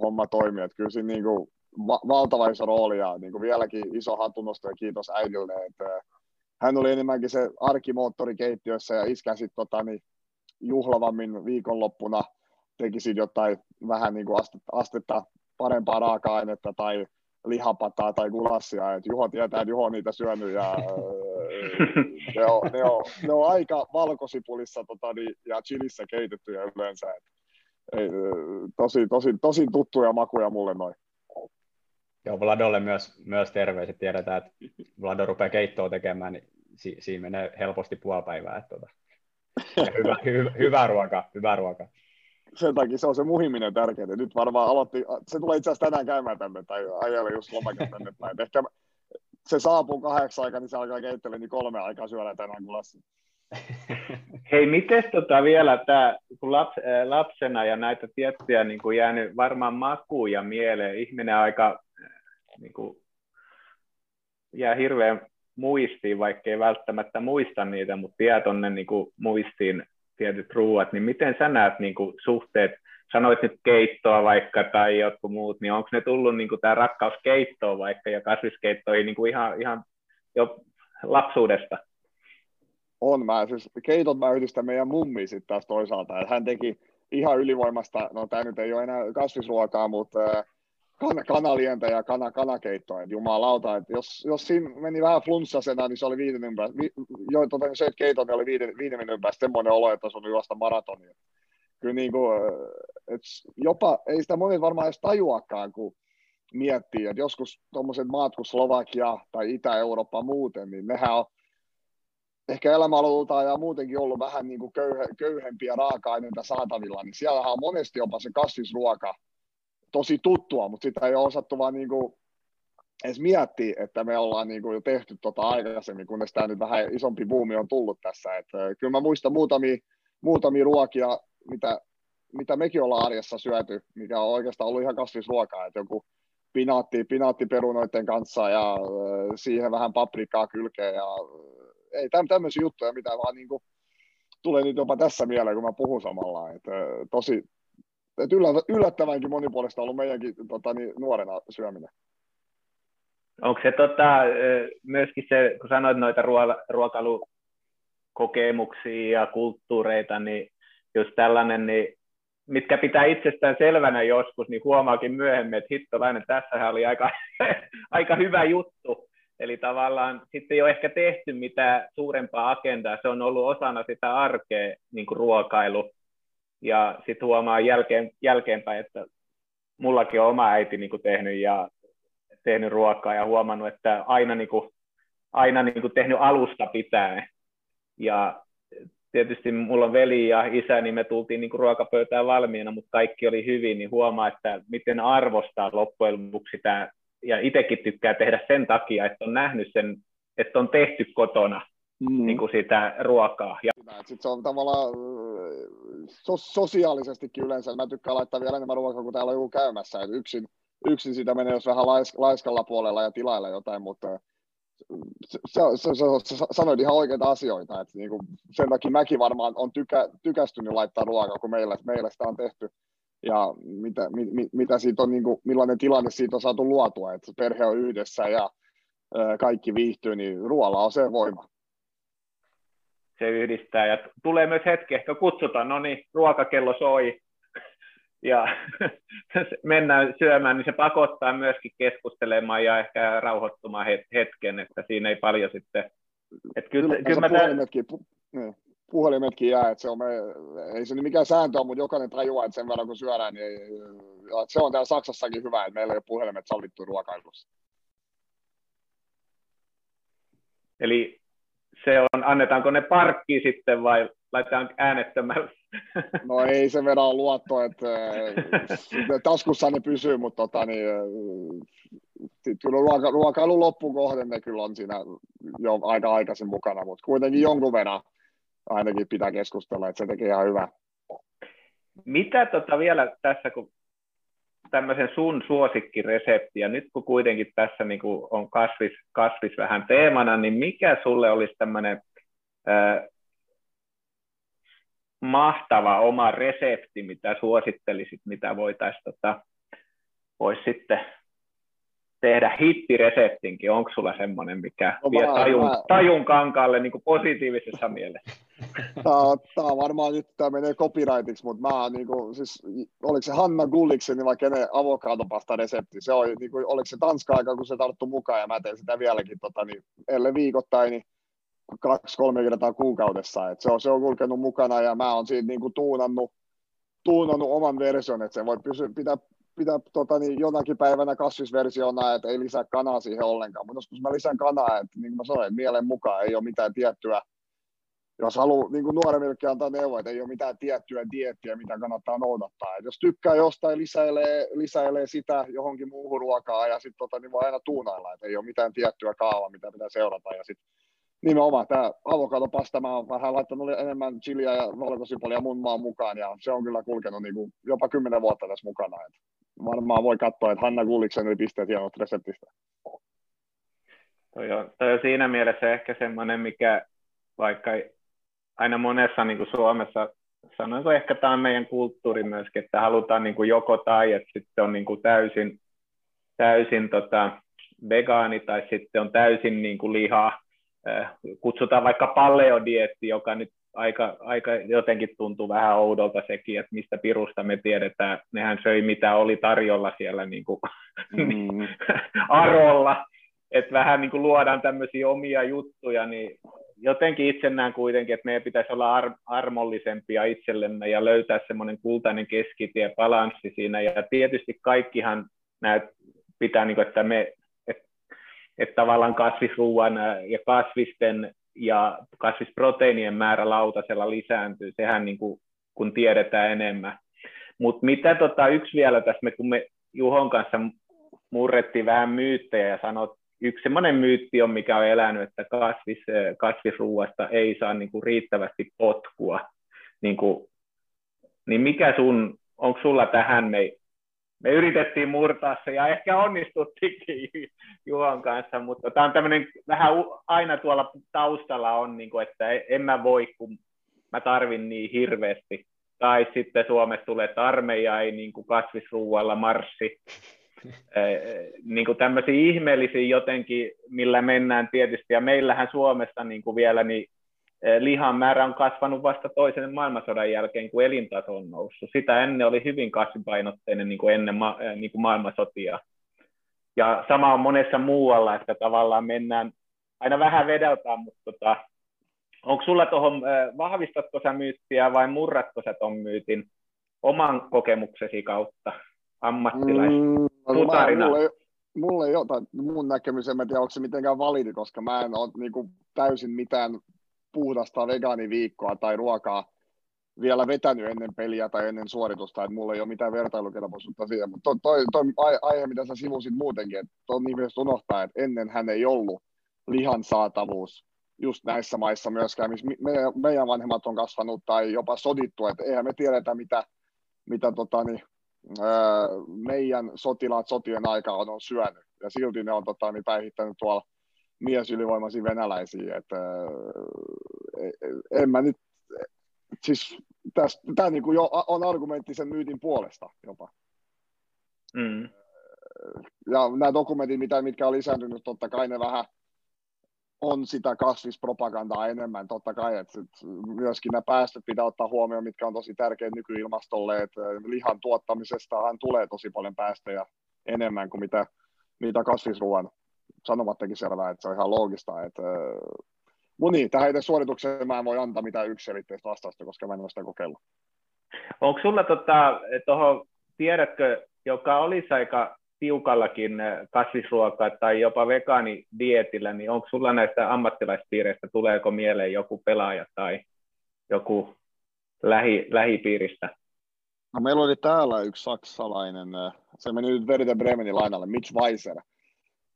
homma toimii. Että kyllä siinä niin kuin va- valtava iso rooli ja niin kuin vieläkin iso hatunnosto ja kiitos äidille, että hän oli enemmänkin se arkimoottori keittiössä ja iskä sitten tota, niin juhlavammin viikonloppuna tekisi jotain vähän niin kuin astetta, astetta parempaa raaka-ainetta tai lihapataa tai gulassia, että Juho tietää, että Juho on niitä syönyt ja ne, on, ne, on, ne on aika valkosipulissa tota, niin, ja chilissä keitettyjä yleensä. Että ei, tosi, tosi, tosi tuttuja makuja mulle noin. Joo, Vladolle myös, myös terveiset. Tiedetään, että Vlado rupeaa keittoa tekemään, niin si, siinä menee helposti puoli päivää. Että, tota. hyvä, hy, hyvä ruoka, hyvä ruoka. Sen takia se on se muhiminen tärkeää. Nyt varmaan aloitti, se tulee itse asiassa tänään käymään tänne, tai ajalla just lomakas tänne päin. Ehkä se saapuu kahdeksan aikaa, niin se alkaa keittelemään, niin kolme aikaa syödään tänään kulassa. Hei, miten tota vielä tämä, kun laps, äh, lapsena ja näitä tiettyjä niin kuin jäänyt varmaan makuja mieleen, ihminen aika äh, niin kuin, jää hirveän muistiin, vaikka ei välttämättä muista niitä, mutta jää tuonne niin muistiin tietyt ruuat, niin miten sä näet niin kuin, suhteet, sanoit nyt keittoa vaikka tai jotkut muut, niin onko ne tullut niin kuin, tämä rakkaus keittoon vaikka ja kasviskeittoihin niin kuin ihan, ihan jo lapsuudesta? On, mä siis keitot mä yhdistän meidän mummiin sitten taas toisaalta, että hän teki ihan ylivoimasta, no tämä nyt ei ole enää kasvisruokaa, mutta kan, kanalientä ja kana, kanakeittoa, että jumalauta, että jos, jos siinä meni vähän flunssasena, niin se oli viiden päästä, vi, jo, tota, söit keiton, niin oli viiden, viiden päästä semmoinen olo, että on juosta maratonia. Kyllä niin kuin, että jopa, ei sitä monet varmaan edes tajuakaan, kun miettii, että joskus tuommoiset maat kuin Slovakia tai Itä-Eurooppa muuten, niin nehän on ehkä elämälultaan ja muutenkin ollut vähän niin kuin köyhe, köyhempiä raaka-aineita saatavilla, niin siellähän on monesti jopa se kasvisruoka tosi tuttua, mutta sitä ei ole osattu vaan niin kuin edes miettiä, että me ollaan niin kuin jo tehty tota aikaisemmin, kunnes tämä nyt vähän isompi buumi on tullut tässä. Et, kyllä mä muistan muutamia, muutamia ruokia, mitä, mitä mekin ollaan arjessa syöty, mikä on oikeastaan ollut ihan kasvisruokaa, että joku pinaatti, pinaattiperunoiden kanssa ja siihen vähän paprikaa kylkeen ja ei tämmöisiä juttuja, mitä vaan niin kuin, tulee nyt jopa tässä mieleen, kun mä puhun samalla. Että, tosi, että yllättävänkin monipuolista ollut meidänkin tota, niin, nuorena syöminen. Onko se tota, myöskin se, kun sanoit noita ruokailukokemuksia ja kulttuureita, niin just tällainen, niin mitkä pitää itsestään selvänä joskus, niin huomaakin myöhemmin, että hittolainen, tässähän oli aika, aika hyvä juttu. Eli tavallaan sitten ei ole ehkä tehty mitään suurempaa agendaa, se on ollut osana sitä arkea, niin kuin ruokailu. Ja sitten huomaa jälkeen, jälkeenpäin, että mullakin on oma äiti niin kuin tehnyt, ja, tehnyt ruokaa ja huomannut, että aina, niin kuin, aina niin kuin tehnyt alusta pitäen. Ja tietysti mulla on veli ja isä, niin me tultiin niin kuin ruokapöytään valmiina, mutta kaikki oli hyvin, niin huomaa, että miten arvostaa loppujen lopuksi tämä ja itsekin tykkää tehdä sen takia, että on nähnyt sen, että on tehty kotona mm. niin kuin sitä ruokaa. Ja... Sitten se on tavallaan äh, so- sosiaalisestikin yleensä, mä tykkään laittaa vielä enemmän ruokaa, kun täällä on joku käymässä, että yksin, yksin sitä menee, jos vähän lais- laiskalla puolella ja tilailla jotain, mutta se, se, se, se, se sanoit ihan oikeita asioita, että niin kuin sen takia mäkin varmaan on tykä, tykästynyt laittaa ruokaa, kun meillä, meillä sitä on tehty ja mitä, mi, mitä siitä on, niin kuin, millainen tilanne siitä on saatu luotua, että perhe on yhdessä ja ää, kaikki viihtyy, niin ruoalla on se voima. Se yhdistää ja tulee myös hetki, ehkä kutsutaan, no niin, ruokakello soi ja mennään syömään, niin se pakottaa myöskin keskustelemaan ja ehkä rauhoittumaan hetken, että siinä ei paljon sitten... Että kyllä, kyllä, kyllä mä tämän... Puhelimetkin jää, että se on me, ei se mikään sääntö on, mutta jokainen tajuaa, että sen verran kun syödään, niin se on täällä Saksassakin hyvä, että meillä ei ole puhelimet sallittu ruokailussa. Eli se on, annetaanko ne parkki sitten vai laitetaan äänettömällä? No ei se vedä luotto, että taskussa ne pysyy, mutta tota, niin, kyllä ruoka, ruokailun loppukohden ne kyllä on siinä jo aika aikaisin mukana, mutta kuitenkin jonkun verran ainakin pitää keskustella, että se tekee ihan hyvää. Mitä tota vielä tässä, kun tämmöisen sun suosikkiresepti, ja nyt kun kuitenkin tässä niin kuin on kasvis, kasvis vähän teemana, niin mikä sulle olisi tämmöinen mahtava oma resepti, mitä suosittelisit, mitä voitaisiin tota, vois sitten tehdä hittireseptinkin? Onko sulla semmoinen, mikä no, vie tajun, mä... tajun kankaalle niin kuin positiivisessa mielessä? Tämä varmaan nyt, tämä menee copyrightiksi, mutta mä niin kuin, siis, oliko se Hanna Gulliksen niin vai kenen avokadopasta resepti? Se oli, niin kuin, oliko se Tanska-aika, kun se tarttu mukaan ja mä teen sitä vieläkin, tota, niin, ellei viikoittain, niin kaksi-kolme kertaa kuukaudessa. Et se, on, se on kulkenut mukana ja mä oon siitä niin kuin, tuunannut, tuunannut oman version, että se voi pysyä, pitää pitää tota, niin jonakin päivänä kasvisversiona, että ei lisää kanaa siihen ollenkaan. Mutta joskus mä lisään kanaa, että niin kuin mä sanoin, mielen mukaan ei ole mitään tiettyä, jos haluaa niin kuin nuoremmillekin antaa neuvoa, että ei ole mitään tiettyä diettiä, mitä kannattaa noudattaa. Et jos tykkää jostain, lisäilee, lisäilee sitä johonkin muuhun ruokaa ja sitten tota, niin voi aina tuunailla, että ei ole mitään tiettyä kaavaa, mitä pitää seurata. Ja sitten nimenomaan tämä avokadopasta, mä oon vähän laittanut enemmän chiliä ja valkosipulia mun maan mukaan, ja se on kyllä kulkenut niin kuin jopa kymmenen vuotta tässä mukana. Et varmaan voi katsoa, että Hanna Gulliksen oli pisteet hienot reseptistä. Toi on, toi on siinä mielessä ehkä semmoinen, mikä vaikka aina monessa niin kuin Suomessa, sanoinko ehkä tämä on meidän kulttuuri myöskin, että halutaan niin kuin joko tai, että sitten on niin kuin täysin, täysin tota, vegaani tai sitten on täysin niin kuin lihaa, Äh, kutsutaan vaikka paleodietti, joka nyt aika, aika jotenkin tuntuu vähän oudolta sekin, että mistä pirusta me tiedetään. Nehän söi mitä oli tarjolla siellä niin kuin, mm. arolla. Että vähän niin kuin luodaan tämmöisiä omia juttuja, niin jotenkin itse näen kuitenkin, että meidän pitäisi olla ar- armollisempia itsellemme ja löytää semmoinen kultainen keskitie, balanssi siinä. Ja tietysti kaikkihan näet pitää, niin kuin, että me että tavallaan kasvisruuan ja kasvisten ja kasvisproteiinien määrä lautasella lisääntyy, sehän niin kuin, kun tiedetään enemmän. Mutta mitä tota, yksi vielä tässä, me, kun me Juhon kanssa murrettiin vähän myyttejä ja sanot, yksi semmoinen myytti on, mikä on elänyt, että kasvis, kasvisruuasta ei saa niin kuin, riittävästi potkua. Niin, kuin, niin mikä sun, onko sulla tähän me, me yritettiin murtaa se ja ehkä onnistuttiinkin Juhon kanssa, mutta tämä on tämmöinen vähän aina tuolla taustalla on, niin kuin, että en mä voi, kun mä tarvin niin hirveästi. Tai sitten Suomessa tulee, että armeija ei niin kuin kasvisruualla marssi. niin kuin tämmöisiä ihmeellisiä jotenkin, millä mennään tietysti, ja meillähän Suomessa niin kuin vielä, niin lihan määrä on kasvanut vasta toisen maailmansodan jälkeen, kun elintaso on noussut. Sitä ennen oli hyvin kasvipainotteinen niin kuin ennen ma- eh, niin kuin maailmansotia. Ja sama on monessa muualla, että tavallaan mennään aina vähän vedeltään, mutta tota, onko sulla tuohon, eh, vahvistatko sä myyttiä vai murratko sä tuon myytin oman kokemuksesi kautta ammattilais? Mm, no, mulle, mulle ei ole, mun näkemys, en tiedä, onko se mitenkään validi, koska mä en ole niin kuin, täysin mitään puhdasta vegaaniviikkoa tai ruokaa vielä vetänyt ennen peliä tai ennen suoritusta, että mulla ei ole mitään vertailukelpoisuutta siihen, mutta toi, toi, toi aihe, mitä sä sivusit muutenkin, että on niin myös unohtaa, että ennen hän ei ollut lihan saatavuus just näissä maissa myöskään, missä meidän, meidän vanhemmat on kasvanut tai jopa sodittu, että eihän me tiedetä, mitä, mitä tota, niin, meidän sotilaat sotien aikaa on, on syönyt, ja silti ne on tota, niin, päihittänyt tuolla miesylivoimaisia venäläisiä, että en mä nyt, siis tämä niinku jo on argumentti sen myytin puolesta jopa. Mm. Ja nämä dokumentit, mitä, mitkä on lisääntynyt, totta kai ne vähän on sitä kasvispropagandaa enemmän, totta kai, että myöskin nämä päästöt pitää ottaa huomioon, mitkä on tosi tärkeitä nykyilmastolle, että lihan tuottamisestahan tulee tosi paljon päästöjä enemmän kuin mitä, mitä kasvisruoan sanomattakin selvää, että se on ihan loogista. Että, mun niin, tähän itse suoritukseen mä en voi antaa mitään yksilitteistä vastausta, koska mä en ole sitä kokeillut. Onko sulla tota, toho, tiedätkö, joka olisi aika tiukallakin kasvisruokaa tai jopa vegaanidietillä, niin onko sulla näistä ammattilaispiireistä, tuleeko mieleen joku pelaaja tai joku lähi, lähipiiristä? No, meillä oli täällä yksi saksalainen, se meni nyt Werder Bremenin lainalle, Mitch Weiser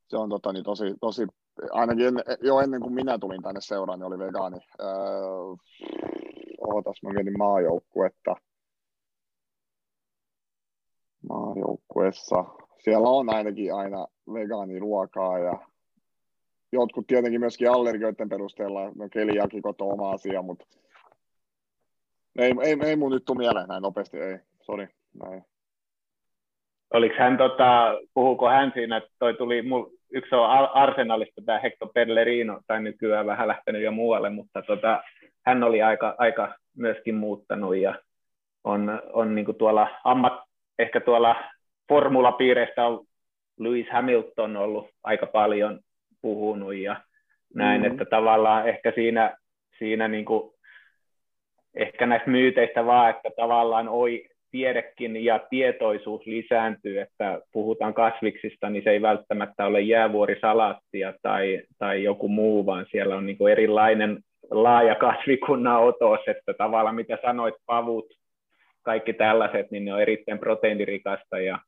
se on tota, niin tosi, tosi, ainakin en, jo ennen kuin minä tulin tänne seuraan, niin oli vegaani. Öö, ootas, mä mietin maajoukkuetta. Maajoukkuessa. Siellä on ainakin aina vegaaniruokaa ja jotkut tietenkin myöskin allergioiden perusteella, no keliakikot on oma asia, mutta ei, ei, ei mun nyt tule mieleen näin nopeasti, ei, sori. Näin. Oliko hän, tota, puhuuko hän siinä, että toi tuli, yksi on Arsenalista tämä Hector Pellerino, tai nykyään vähän lähtenyt jo muualle, mutta tota, hän oli aika, aika myöskin muuttanut ja on, on niin tuolla ammat, ehkä tuolla formulapiireistä on Lewis Hamilton ollut aika paljon puhunut ja näin, mm-hmm. että tavallaan ehkä siinä, siinä niin kuin, ehkä näistä myyteistä vaan, että tavallaan oi, tiedekin ja tietoisuus lisääntyy, että puhutaan kasviksista, niin se ei välttämättä ole jäävuorisalaattia tai, tai joku muu, vaan siellä on niin erilainen laaja kasvikunnan otos, että tavallaan mitä sanoit, pavut, kaikki tällaiset, niin ne on erittäin proteiinirikasta ja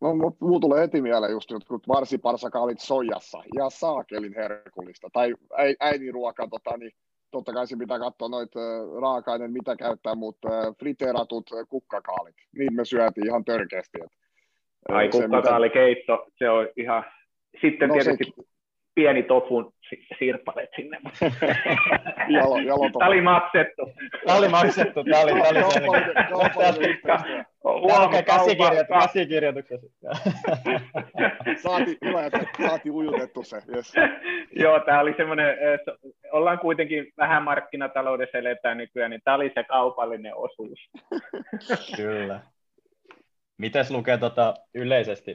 No, mutta muu tulee heti mieleen just jotkut varsiparsakaalit sojassa, ja saakelin herkullista. Tai äidin ruoka, tota, niin totta kai se pitää katsoa noita raaka mitä käyttää, mutta friteeratut kukkakaalit, niin me syötiin ihan törkeästi. Ai kukkakaalikeitto, se on ihan... Sitten no, tietysti se pieni tofun sirpaleet sinne. jalo, jalo Tämä oli maksettu. Tämä oli maksettu. Tämä oli, tämä oli Tämä käsikirjoitus, käsikirjoituksessa. saati, hyvä, että saati ujutettu se. Yes. Joo, tämä oli semmoinen, ollaan kuitenkin vähän markkinataloudessa eletään nykyään, niin tämä oli se kaupallinen osuus. Kyllä. Mites lukee tota yleisesti,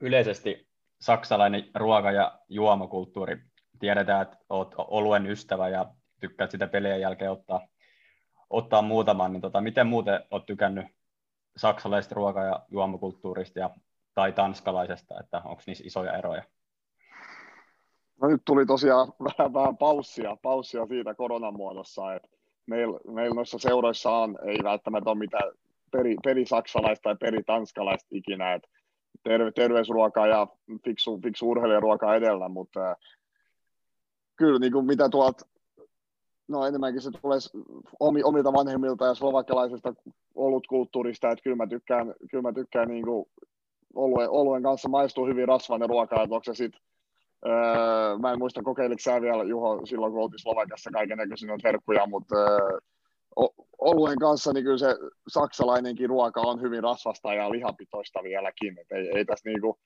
yleisesti saksalainen ruoka- ja juomakulttuuri. Tiedetään, että olet oluen ystävä ja tykkäät sitä pelien jälkeen ottaa, ottaa muutaman, niin tota, miten muuten olet tykännyt saksalaisesta ruoka- ja juomakulttuurista ja, tai tanskalaisesta, että onko niissä isoja eroja? No nyt tuli tosiaan vähän, vähän paussia, paussia siitä koronan muodossa, että meillä meil noissa seuroissa on, ei välttämättä ole mitään peri, perisaksalaista tai peritanskalaista ikinä, että terve, terveysruokaa ja fiksu, fiksu urheilijaruokaa edellä, mutta äh, kyllä niin kuin mitä tuolta, no enemmänkin se tulee omi, omilta vanhemmilta ja slovakialaisesta olutkulttuurista, että kyllä mä tykkään, kyllä mä tykkään niin kuin oluen, oluen kanssa maistuu hyvin rasvainen ruoka, että onko se sitten Öö, mä en muista kokeiliko sä vielä Juho silloin kun oltiin Slovakiassa kaiken näköisiä herkkuja, mutta öö, oluen kanssa niin kyllä se saksalainenkin ruoka on hyvin rasvasta ja lihapitoista vieläkin. Et ei, ei tässä niinku,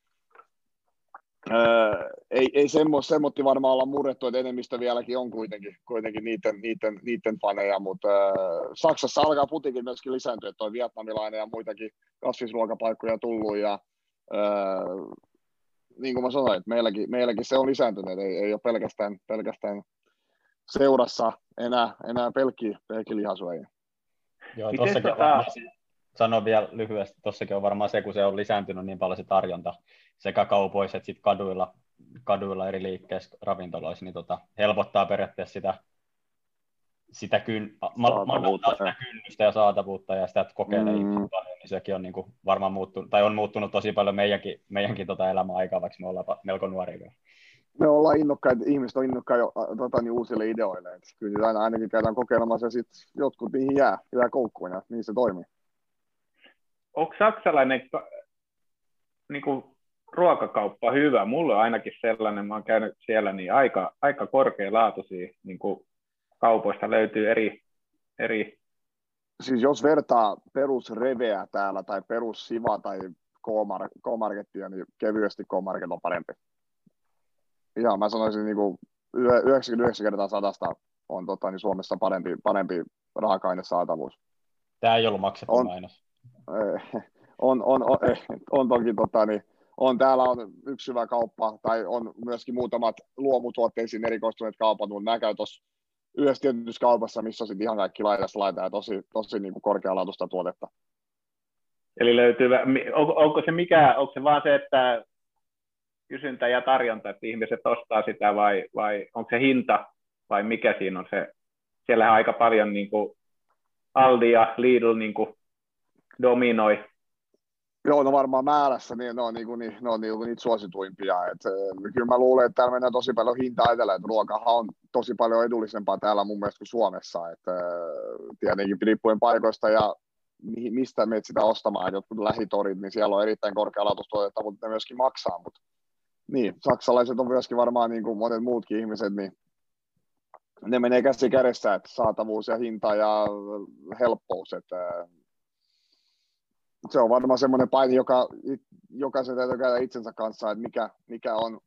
ää, ei, ei semmo, varmaan olla murrettu, että enemmistö vieläkin on kuitenkin, kuitenkin niiden, niiden, niiden faneja, mutta Saksassa alkaa putikin myöskin lisääntyä, että toi vietnamilainen ja muitakin kasvisruokapaikkoja tullut ja ää, niin kuin mä sanoin, että meilläkin, meilläkin se on lisääntynyt, ei, ei ole pelkästään, pelkästään seurassa enää, enää pelkki, pelkki lihasuojia. Joo, tossakin tota... sanon vielä lyhyesti, tuossakin on varmaan se, kun se on lisääntynyt niin paljon se tarjonta sekä kaupoissa että sit kaduilla, kaduilla eri liikkeissä, ravintoloissa, niin tota, helpottaa periaatteessa sitä, sitä, kyn, ma- sitä kynnystä ja saatavuutta ja sitä, että kokeilee mm. paljon, niin sekin on niin kuin varmaan muuttunut, tai on muuttunut tosi paljon meidänkin, meidänkin tota elämän aikaa, vaikka me ollaan melko nuoria vielä me ollaan innokkaita, ihmiset on innokkaita tota, niin uusille ideoille. Et kyllä aina ainakin käydään kokeilemassa ja sitten jotkut niihin jää, jää koukkuun ja niin se toimii. Onko saksalainen niin kuin, ruokakauppa hyvä? Mulle on ainakin sellainen, mä oon käynyt siellä, niin aika, aika korkealaatuisia niin kuin, kaupoista löytyy eri, eri... Siis jos vertaa perusreveä täällä tai perussiva tai K-markettia, niin kevyesti K-market on parempi ihan mä sanoisin niin kuin 99 kertaa sadasta on tota, niin Suomessa parempi, parempi raaka saatavuus. Tämä ei ollut maksettu on, mainos. On, on, on, on, on toki tota, niin, on täällä on yksi hyvä kauppa, tai on myöskin muutamat luomutuotteisiin erikoistuneet kaupat, mutta nämä käy tuossa yhdessä tietyssä kaupassa, missä on sitten ihan kaikki laidasta laitaa ja tosi, tosi niin kuin korkealaatuista tuotetta. Eli löytyy, onko, onko se mikä, onko se vaan se, että kysyntä ja tarjonta, että ihmiset ostaa sitä vai, vai onko se hinta vai mikä siinä on se. Siellä aika paljon niin kuin Aldi ja Lidl niin kuin dominoi. Joo, no varmaan määrässä niin ne on, niin kuin, ne on niin kuin niitä suosituimpia. Et, kyllä mä luulen, että täällä mennään tosi paljon hintaa edellä, että ruokahan on tosi paljon edullisempaa täällä mun mielestä kuin Suomessa. Et, tietenkin riippuen paikoista ja mistä menet sitä ostamaan, jotkut lähitorit, niin siellä on erittäin korkealaatuista mutta ne myöskin maksaa, mutta niin, saksalaiset on myöskin varmaan niin kuin monet muutkin ihmiset, niin ne menee käsi kädessä, että saatavuus ja hinta ja helppous. Että se on varmaan semmoinen paini, joka jokaisen täytyy käydä itsensä kanssa, että mikä, mikä on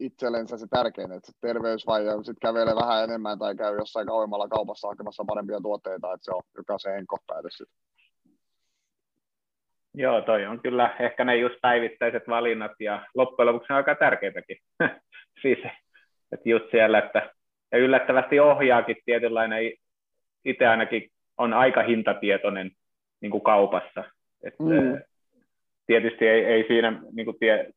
itsellensä se tärkein, että terveys vai sitten kävelee vähän enemmän tai käy jossain kauemmalla kaupassa hakemassa parempia tuotteita, että se on jokaisen henkkohtainen sitten. Joo, toi on kyllä ehkä ne just päivittäiset valinnat ja loppujen lopuksi on aika tärkeitäkin. siis, että just siellä, että ja yllättävästi ohjaakin tietynlainen, itse ainakin on aika hintatietoinen niin kuin kaupassa. Et, mm. Tietysti ei, ei siinä niin kuin tie,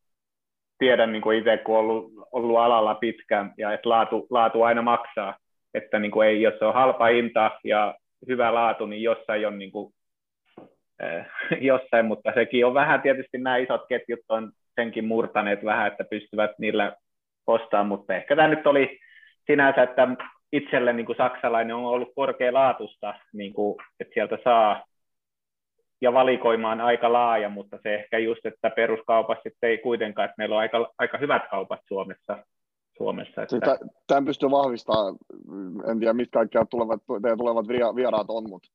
tiedä niin kuin itse, kun ollut, ollut alalla pitkään, ja että laatu, laatu aina maksaa, että niin kuin ei, jos on halpa hinta ja hyvä laatu, niin jossain on niin kuin, jossain, mutta sekin on vähän tietysti nämä isot ketjut on senkin murtaneet vähän, että pystyvät niillä ostamaan, mutta ehkä tämä nyt oli sinänsä, että itselle niin kuin saksalainen on ollut korkealaatusta, niin kuin, että sieltä saa ja valikoimaan aika laaja, mutta se ehkä just, että peruskaupassa sitten ei kuitenkaan, että meillä on aika, aika hyvät kaupat Suomessa. Suomessa että... Tämän pystyy vahvistamaan, en tiedä mitkä kaikkia tulevat, tulevat vieraat on, mutta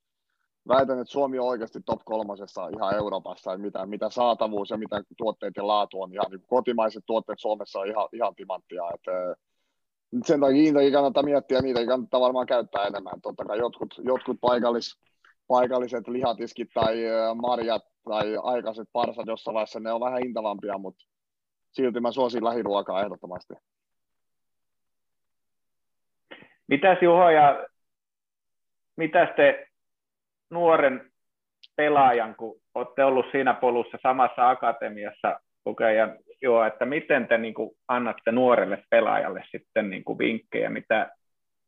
väitän, että Suomi on oikeasti top kolmosessa ihan Euroopassa, mitä, mitä saatavuus ja mitä tuotteet ja laatu on. Ihan niin kotimaiset tuotteet Suomessa on ihan, ihan timanttia. Että, sen takia niitäkin kannattaa miettiä, niitä kannattaa varmaan käyttää enemmän. Totta kai jotkut, jotkut paikallis, paikalliset lihatiskit tai marjat tai aikaiset parsat jossain vaiheessa, ne on vähän hintavampia, mutta silti mä suosin lähiruokaa ehdottomasti. Mitäs Juho ja mitäs te nuoren pelaajan, kun olette ollut siinä polussa samassa akatemiassa kokejan, joo, että miten te niin kuin, annatte nuorelle pelaajalle sitten niin kuin, vinkkejä, mitä,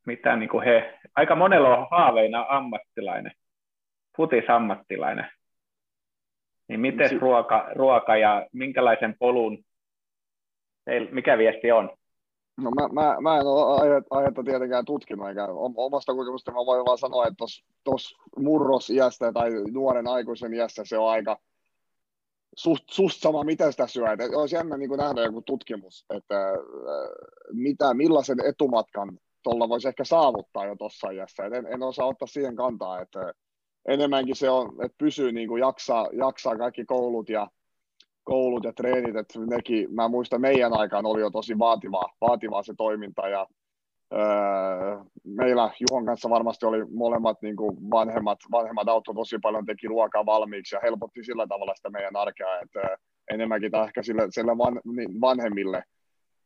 mitä niin kuin he, aika monella on haaveina ammattilainen, futisammattilainen, niin miten ruoka, ruoka ja minkälaisen polun, mikä viesti on? No mä, mä, mä en ole aihetta tietenkään tutkinut, eikä omasta kokemusta mä voin vaan sanoa, että tuossa murrosiästä tai nuoren aikuisen iässä se on aika suht, suht sama, mitä sitä syö. Et olisi jännä niin nähdä joku tutkimus, että äh, mitä, millaisen etumatkan tuolla voisi ehkä saavuttaa jo tuossa iässä. Et en, en osaa ottaa siihen kantaa, että enemmänkin se on, että pysyy niin kuin jaksaa, jaksaa kaikki koulut ja koulut ja treenit, että nekin, mä muistan meidän aikaan oli jo tosi vaativaa, vaativaa se toiminta ja öö, meillä Juhon kanssa varmasti oli molemmat niin kuin vanhemmat, vanhemmat auto tosi paljon teki ruokaa valmiiksi ja helpotti sillä tavalla sitä meidän arkea, että öö, enemmänkin ehkä sille, sille van, niin vanhemmille,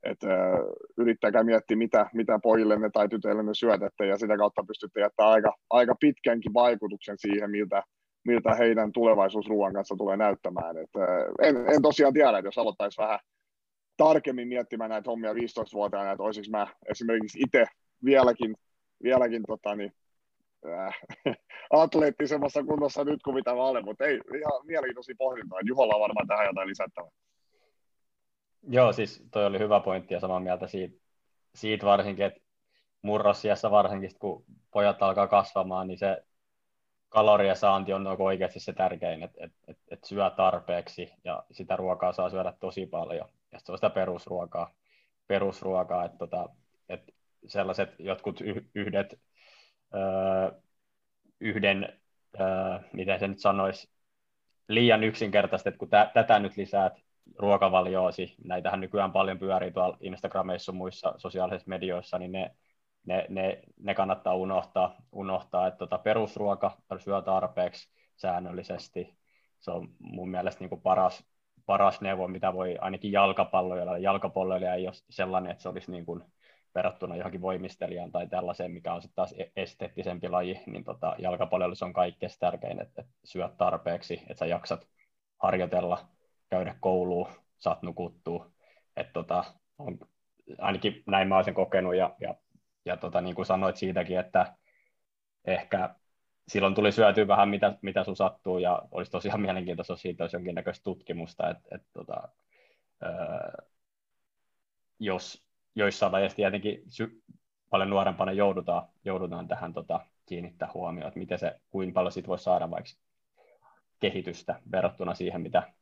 että öö, yrittäkää miettiä, mitä, mitä pojillenne tai tytöillenne syötätte ja sitä kautta pystytte jättämään aika, aika pitkänkin vaikutuksen siihen, miltä, miltä heidän tulevaisuus ruoan kanssa tulee näyttämään. Et, en, en tosiaan tiedä, että jos aloittaisi vähän tarkemmin miettimään näitä hommia 15-vuotiaana, että olisiko mä esimerkiksi itse vieläkin, vieläkin tota, niin, äh, atleettisemmassa kunnossa nyt kuin mitä mä olen, mutta ei, ihan mielenkiintoisia pohdintoja. Juholla on varmaan tähän jotain lisättävää. Joo, siis toi oli hyvä pointti ja samaa mieltä siitä, siitä varsinkin, että murrosiassa varsinkin, kun pojat alkaa kasvamaan, niin se kalorien saanti on oikeasti se tärkein, että et, et, et syö tarpeeksi ja sitä ruokaa saa syödä tosi paljon. Ja se on sitä perusruokaa, perusruokaa että tota, et sellaiset jotkut yhdet, öö, yhden, öö, miten se nyt sanoisi, liian yksinkertaisesti, että kun tä, tätä nyt lisäät ruokavalioosi, näitähän nykyään paljon pyörii tuolla Instagrameissa ja muissa sosiaalisissa medioissa, niin ne ne, ne, ne kannattaa unohtaa, unohtaa että tota perusruoka syö tarpeeksi säännöllisesti. Se on mun mielestä niin kuin paras, paras neuvo, mitä voi ainakin jalkapalloilla. Jalkapalloilla ei ole sellainen, että se olisi niin kuin verrattuna johonkin voimistelijaan tai tällaiseen, mikä on sitten taas e-, esteettisempi laji, niin tota, jalkapallolla se on kaikkein tärkein, että, että syöt tarpeeksi, että sä jaksat harjoitella, käydä kouluun, saat nukuttua. Että tota, on, ainakin näin mä olen sen kokenut ja, ja ja tota, niin kuin sanoit siitäkin, että ehkä silloin tuli syötyä vähän mitä, mitä sun sattuu ja olisi tosiaan mielenkiintoista, jos siitä olisi jonkinnäköistä tutkimusta, että, että tota, jos joissain lajeissa tietenkin sy- paljon nuorempana joudutaan, joudutaan tähän tota, kiinnittää huomioon, että miten se, kuinka paljon siitä voi saada vaikka kehitystä verrattuna siihen, mitä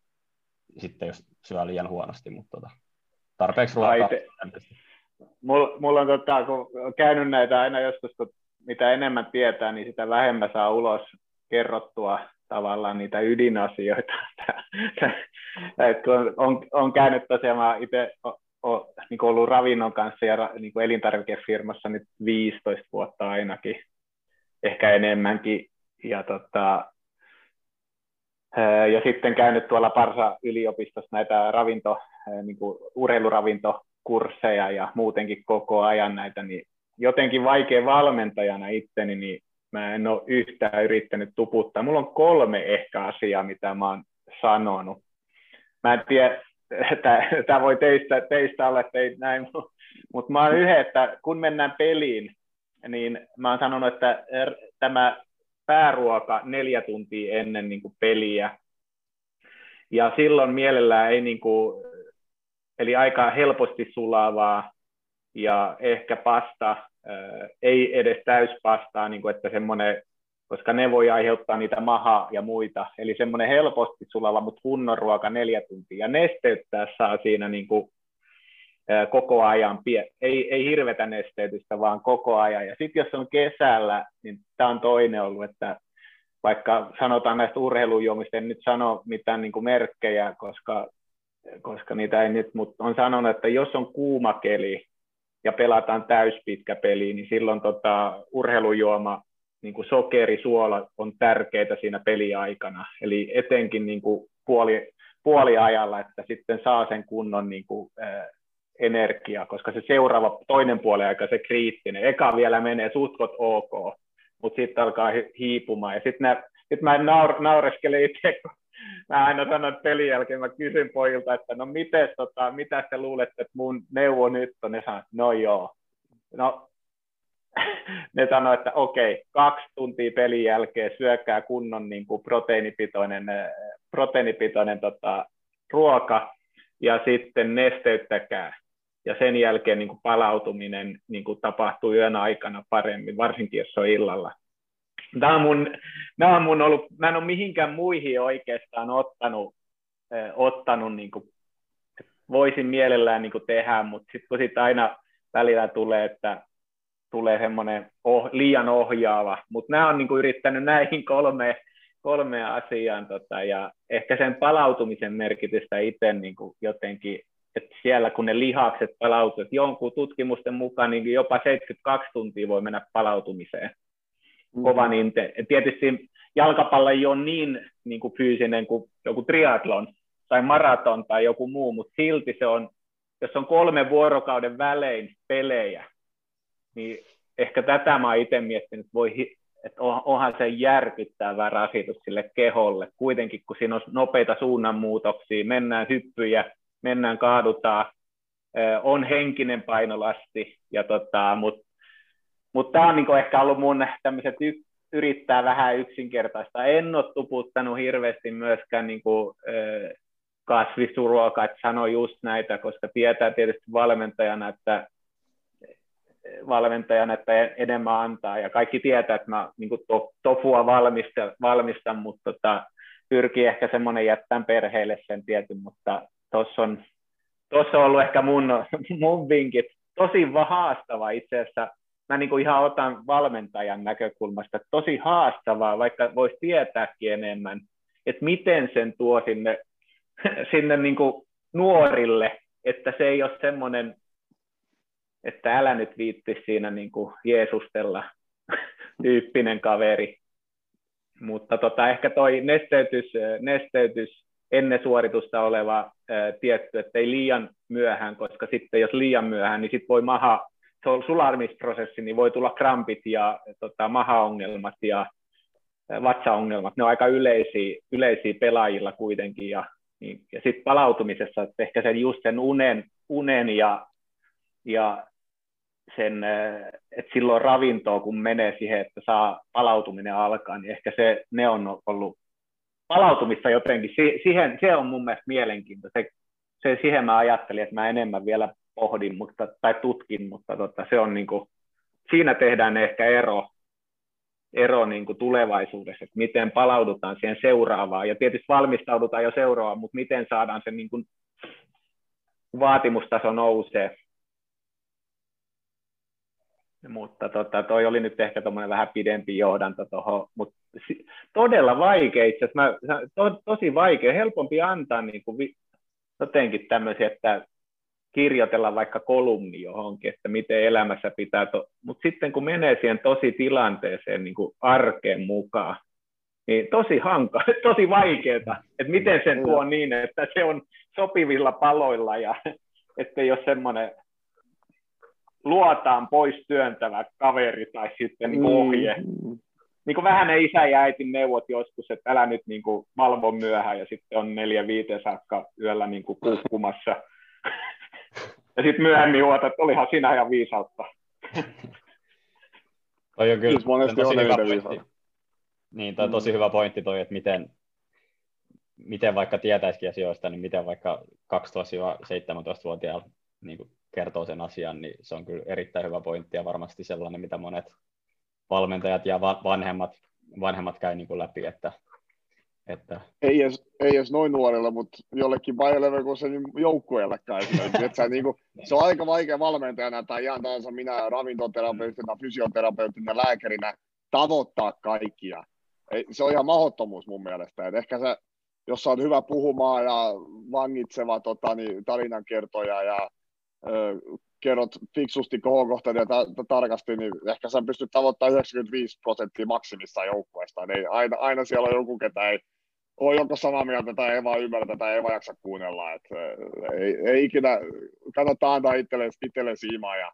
sitten jos syö liian huonosti, mutta tota, tarpeeksi ruokaa. Mulla, mulla on tota, kun käynyt näitä aina joskus, kun mitä enemmän tietää, niin sitä vähemmän saa ulos kerrottua tavallaan niitä ydinasioita. Et kun on, on käynyt tosiaan, mä itse niin ollut ravinnon kanssa ja niin kuin elintarvikefirmassa nyt 15 vuotta ainakin, ehkä enemmänkin. Ja, tota, ja sitten käynyt tuolla Parsa-yliopistossa näitä ravinto, niin kuin urheiluravinto kursseja ja muutenkin koko ajan näitä, niin jotenkin vaikea valmentajana itteni, niin mä en ole yhtään yrittänyt tuputtaa. Mulla on kolme ehkä asiaa, mitä mä oon sanonut. Mä en tiedä, tämä voi teistä, teistä olla, että ei näin, mutta mä oon yhden, että kun mennään peliin, niin mä oon sanonut, että tämä pääruoka neljä tuntia ennen niin kuin peliä, ja silloin mielellään ei niin kuin, eli aika helposti sulavaa ja ehkä pasta, ei edes täyspastaa, niin kuin, että semmoinen, koska ne voi aiheuttaa niitä maha ja muita, eli semmoinen helposti sulava, mutta kunnon ruoka neljä tuntia, ja nesteyttää saa siinä niin kuin, koko ajan, ei, ei hirvetä nesteytystä, vaan koko ajan. Ja sitten jos on kesällä, niin tämä on toinen ollut, että vaikka sanotaan näistä urheilujuomista, en nyt sano mitään niin kuin merkkejä, koska, koska niitä ei nyt, mutta on sanonut, että jos on kuuma keli ja pelataan täyspitkä peli, niin silloin tota, urheilujuoma, niin kuin sokeri, suola on tärkeitä siinä peliaikana. Eli etenkin niin kuin puoli, puoliajalla, että sitten saa sen kunnon niin kuin, äh, energia, koska se seuraava toinen puoli aika se kriittinen. Eka vielä menee sutkot ok, mutta sitten alkaa hiipumaan. Ja sitten sit mä naur, naureskelen itse, kun mä aina sanon, että pelin jälkeen mä kysyn pojilta, että no mites, tota, mitä te luulette, että mun neuvo nyt on? Ne sanoo, no joo. No, ne sanoo, että okei, kaksi tuntia pelin jälkeen syökää kunnon niin kuin proteiinipitoinen, proteiinipitoinen tota, ruoka ja sitten nesteyttäkää ja sen jälkeen niin kuin palautuminen niin kuin tapahtuu yön aikana paremmin, varsinkin jos on illalla. Tämä on mun, tämä on mun ollut, mä en ole mihinkään muihin oikeastaan ottanut, äh, ottanut niin kuin, voisin mielellään niin kuin tehdä, mutta sitten kun sit aina välillä tulee, että tulee semmoinen oh, liian ohjaava, mutta nämä on niin kuin yrittänyt näihin kolme, kolme asiaan, tota, ja ehkä sen palautumisen merkitystä itse niin kuin jotenkin että siellä kun ne lihakset palautuvat, jonkun tutkimusten mukaan niin jopa 72 tuntia voi mennä palautumiseen. Mm. Kovan inte. Tietysti jalkapallo ei ole niin, niin kuin fyysinen kuin joku triatlon tai maraton tai joku muu, mutta silti se on, jos on kolme vuorokauden välein pelejä, niin ehkä tätä mä oon itse miettinyt, voi, että onhan se järkyttävä rasitus sille keholle, kuitenkin kun siinä on nopeita suunnanmuutoksia, mennään hyppyjä, mennään, kaadutaan, on henkinen painolasti, ja tota, mutta mut tämä on niinku ehkä ollut mun tämmöiset y- yrittää vähän yksinkertaista. En ole tuputtanut hirveästi myöskään niinku, kasvisuruokaa, että sano just näitä, koska tietää tietysti valmentajana, että valmentajana, että enemmän antaa, ja kaikki tietää, että mä niin to, tofua valmistan, valmistan mutta tota, pyrkii ehkä semmoinen jättämään perheelle sen tietyn, mutta tuossa on, on ollut ehkä mun, mun vinkit. Tosi haastava itse asiassa. Mä niin kuin ihan otan valmentajan näkökulmasta, tosi haastavaa, vaikka voisi tietääkin enemmän, että miten sen tuo sinne, sinne niin kuin nuorille, että se ei ole semmoinen, että älä nyt viitti siinä niin kuin Jeesustella tyyppinen kaveri. Mutta tota, ehkä toi nesteytys, nesteytys ennen suoritusta oleva ää, tietty, että ei liian myöhään, koska sitten jos liian myöhään, niin sitten voi maha, sulamisprosessi, niin voi tulla krampit ja tota, mahaongelmat ja vatsaongelmat, ne on aika yleisiä, yleisiä pelaajilla kuitenkin, ja, niin, ja sitten palautumisessa, että ehkä sen just sen unen, unen ja, ja sen, että silloin ravintoa, kun menee siihen, että saa palautuminen alkaa, niin ehkä se, ne on ollut palautumista jotenkin, siihen, se on mun mielestä mielenkiintoista. Se, se, siihen mä ajattelin, että mä enemmän vielä pohdin mutta, tai tutkin, mutta tota, se on niin kuin, siinä tehdään ehkä ero, ero niin kuin tulevaisuudessa, että miten palaudutaan siihen seuraavaan. Ja tietysti valmistaudutaan jo seuraavaan, mutta miten saadaan se niin kuin vaatimustaso nousee. Mutta tota, toi oli nyt ehkä vähän pidempi johdanto tuohon, mutta todella vaikea itse asiassa, to, tosi vaikea, helpompi antaa niin kuin vi, jotenkin tämmöisiä, että kirjoitella vaikka kolumni johonkin, että miten elämässä pitää, to, mutta sitten kun menee siihen tosi tilanteeseen niin kuin arkeen mukaan, niin tosi hanka, tosi vaikeaa, että miten sen tuo niin, että se on sopivilla paloilla ja ettei ole semmoinen luotaan pois työntävä kaveri tai sitten niin ohje. Mm. niin kuin vähän ne isä ja äitin neuvot joskus, että älä nyt niin kuin valvo myöhään ja sitten on neljä viiteen saakka yöllä niin kuin kukkumassa. Ja sitten myöhemmin huotat, että olihan sinä ihan viisautta. toi on kyllä siis monesti tosi hyvä pointti. Niin, toi on tosi mm. hyvä pointti toi, että miten, miten vaikka tietäisikin asioista, niin miten vaikka 12-17-vuotiaalla niin kertoo sen asian, niin se on kyllä erittäin hyvä pointti ja varmasti sellainen, mitä monet valmentajat ja vanhemmat, vanhemmat käy niin kuin läpi, että, että... Ei, edes, ei edes noin nuorilla, mutta jollekin Bayer Leverkusenin joukkueellekaan että niin kuin, se on aika vaikea valmentajana tai ihan tahansa minä ravintoterapeutina, fysioterapeuttina, lääkärinä tavoittaa kaikkia. Ei, se on ihan mahdottomuus mun mielestä. Et ehkä se, jos on hyvä puhumaan ja vangitseva tota, niin, tarinankertoja ja kerrot fiksusti kohokohtainen ja ta- tarkasti, niin ehkä sä pystyt tavoittamaan 95 prosenttia maksimissa joukkueesta. Niin aina, aina siellä on joku, ketä ei ole joko samaa mieltä tai ei vaan ymmärrä tai ei vaan jaksa kuunnella. Et, ei, ei, ikinä kannattaa antaa itselle, itselle siimaa. Ja